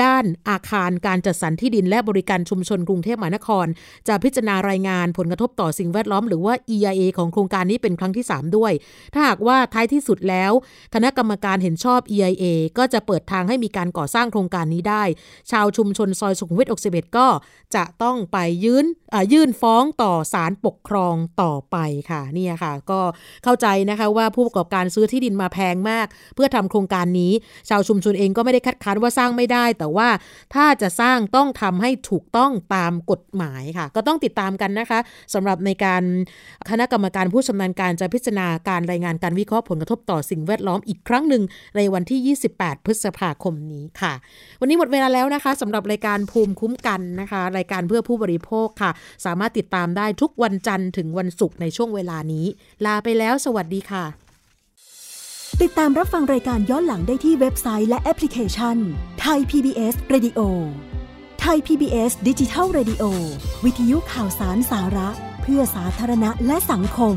ด้านอาคารการจัดสรรที่ดินและบริการชุมชนกรุงเทพมหานคร จะพิจารณารายงานผลกระทบต่อสิ่งแวดล้อม หรือว่า EIA ของโครงการนี้เป็นครั้งที่ 3 ด้วย ถ้าหากว่าท้ายที่สุดแล้ว คณะกรรมการเห็นชอบ EIA ก็จะเปิดทางให้มีการก่อสร้างโครงการนี้ได้ ชาวชุมชนซอยสุขุมวิท61 ก็จะต้องไปยื่นยื่นฟ้องต่อศาลปกครองต่อไปค่ะนี่ค่ะ ก็เข้าใจนะคะว่าผู้ประกอบการซื้อที่ดินมาแพงมาก เพื่อทำโครงการนี้ ชาวชุมชนเองก็ไม่ได้คัดค้านว่าสร้างไม่ได้ แต่ว่าถ้าจะสร้างต้องทำให้ถูกต้องตามกฎหมายค่ะ ก็ต้องติดตามกันนะคะสำหรับในการคณะกรรมการผู้ชำนาญการจะพิจารณาการรายงานการวิเคราะห์ผลกระทบต่อสิ่งแวดล้อมอีกครั้งหนึ่งในวันที่ 28 พฤษภาคมนี้ค่ะ วันนี้หมดเวลาแล้วนะคะสำหรับรายการภูมิคุ้มกันนะคะ รายการเพื่อผู้บริโภคค่ะ สามารถติดตามได้ทุกวันจันทร์ถึงวันศุกร์ในช่วงเวลานี้ ลาไปแล้วสวัสดีค่ะ ติดตามรับฟังรายการย้อนหลังได้ที่เว็บไซต์และแอปพลิเคชันไทย PBS Radio ไทย PBS ดิจิทัล Radio วิทยุข่าวสารสาระ เพื่อสาธารณะและสังคม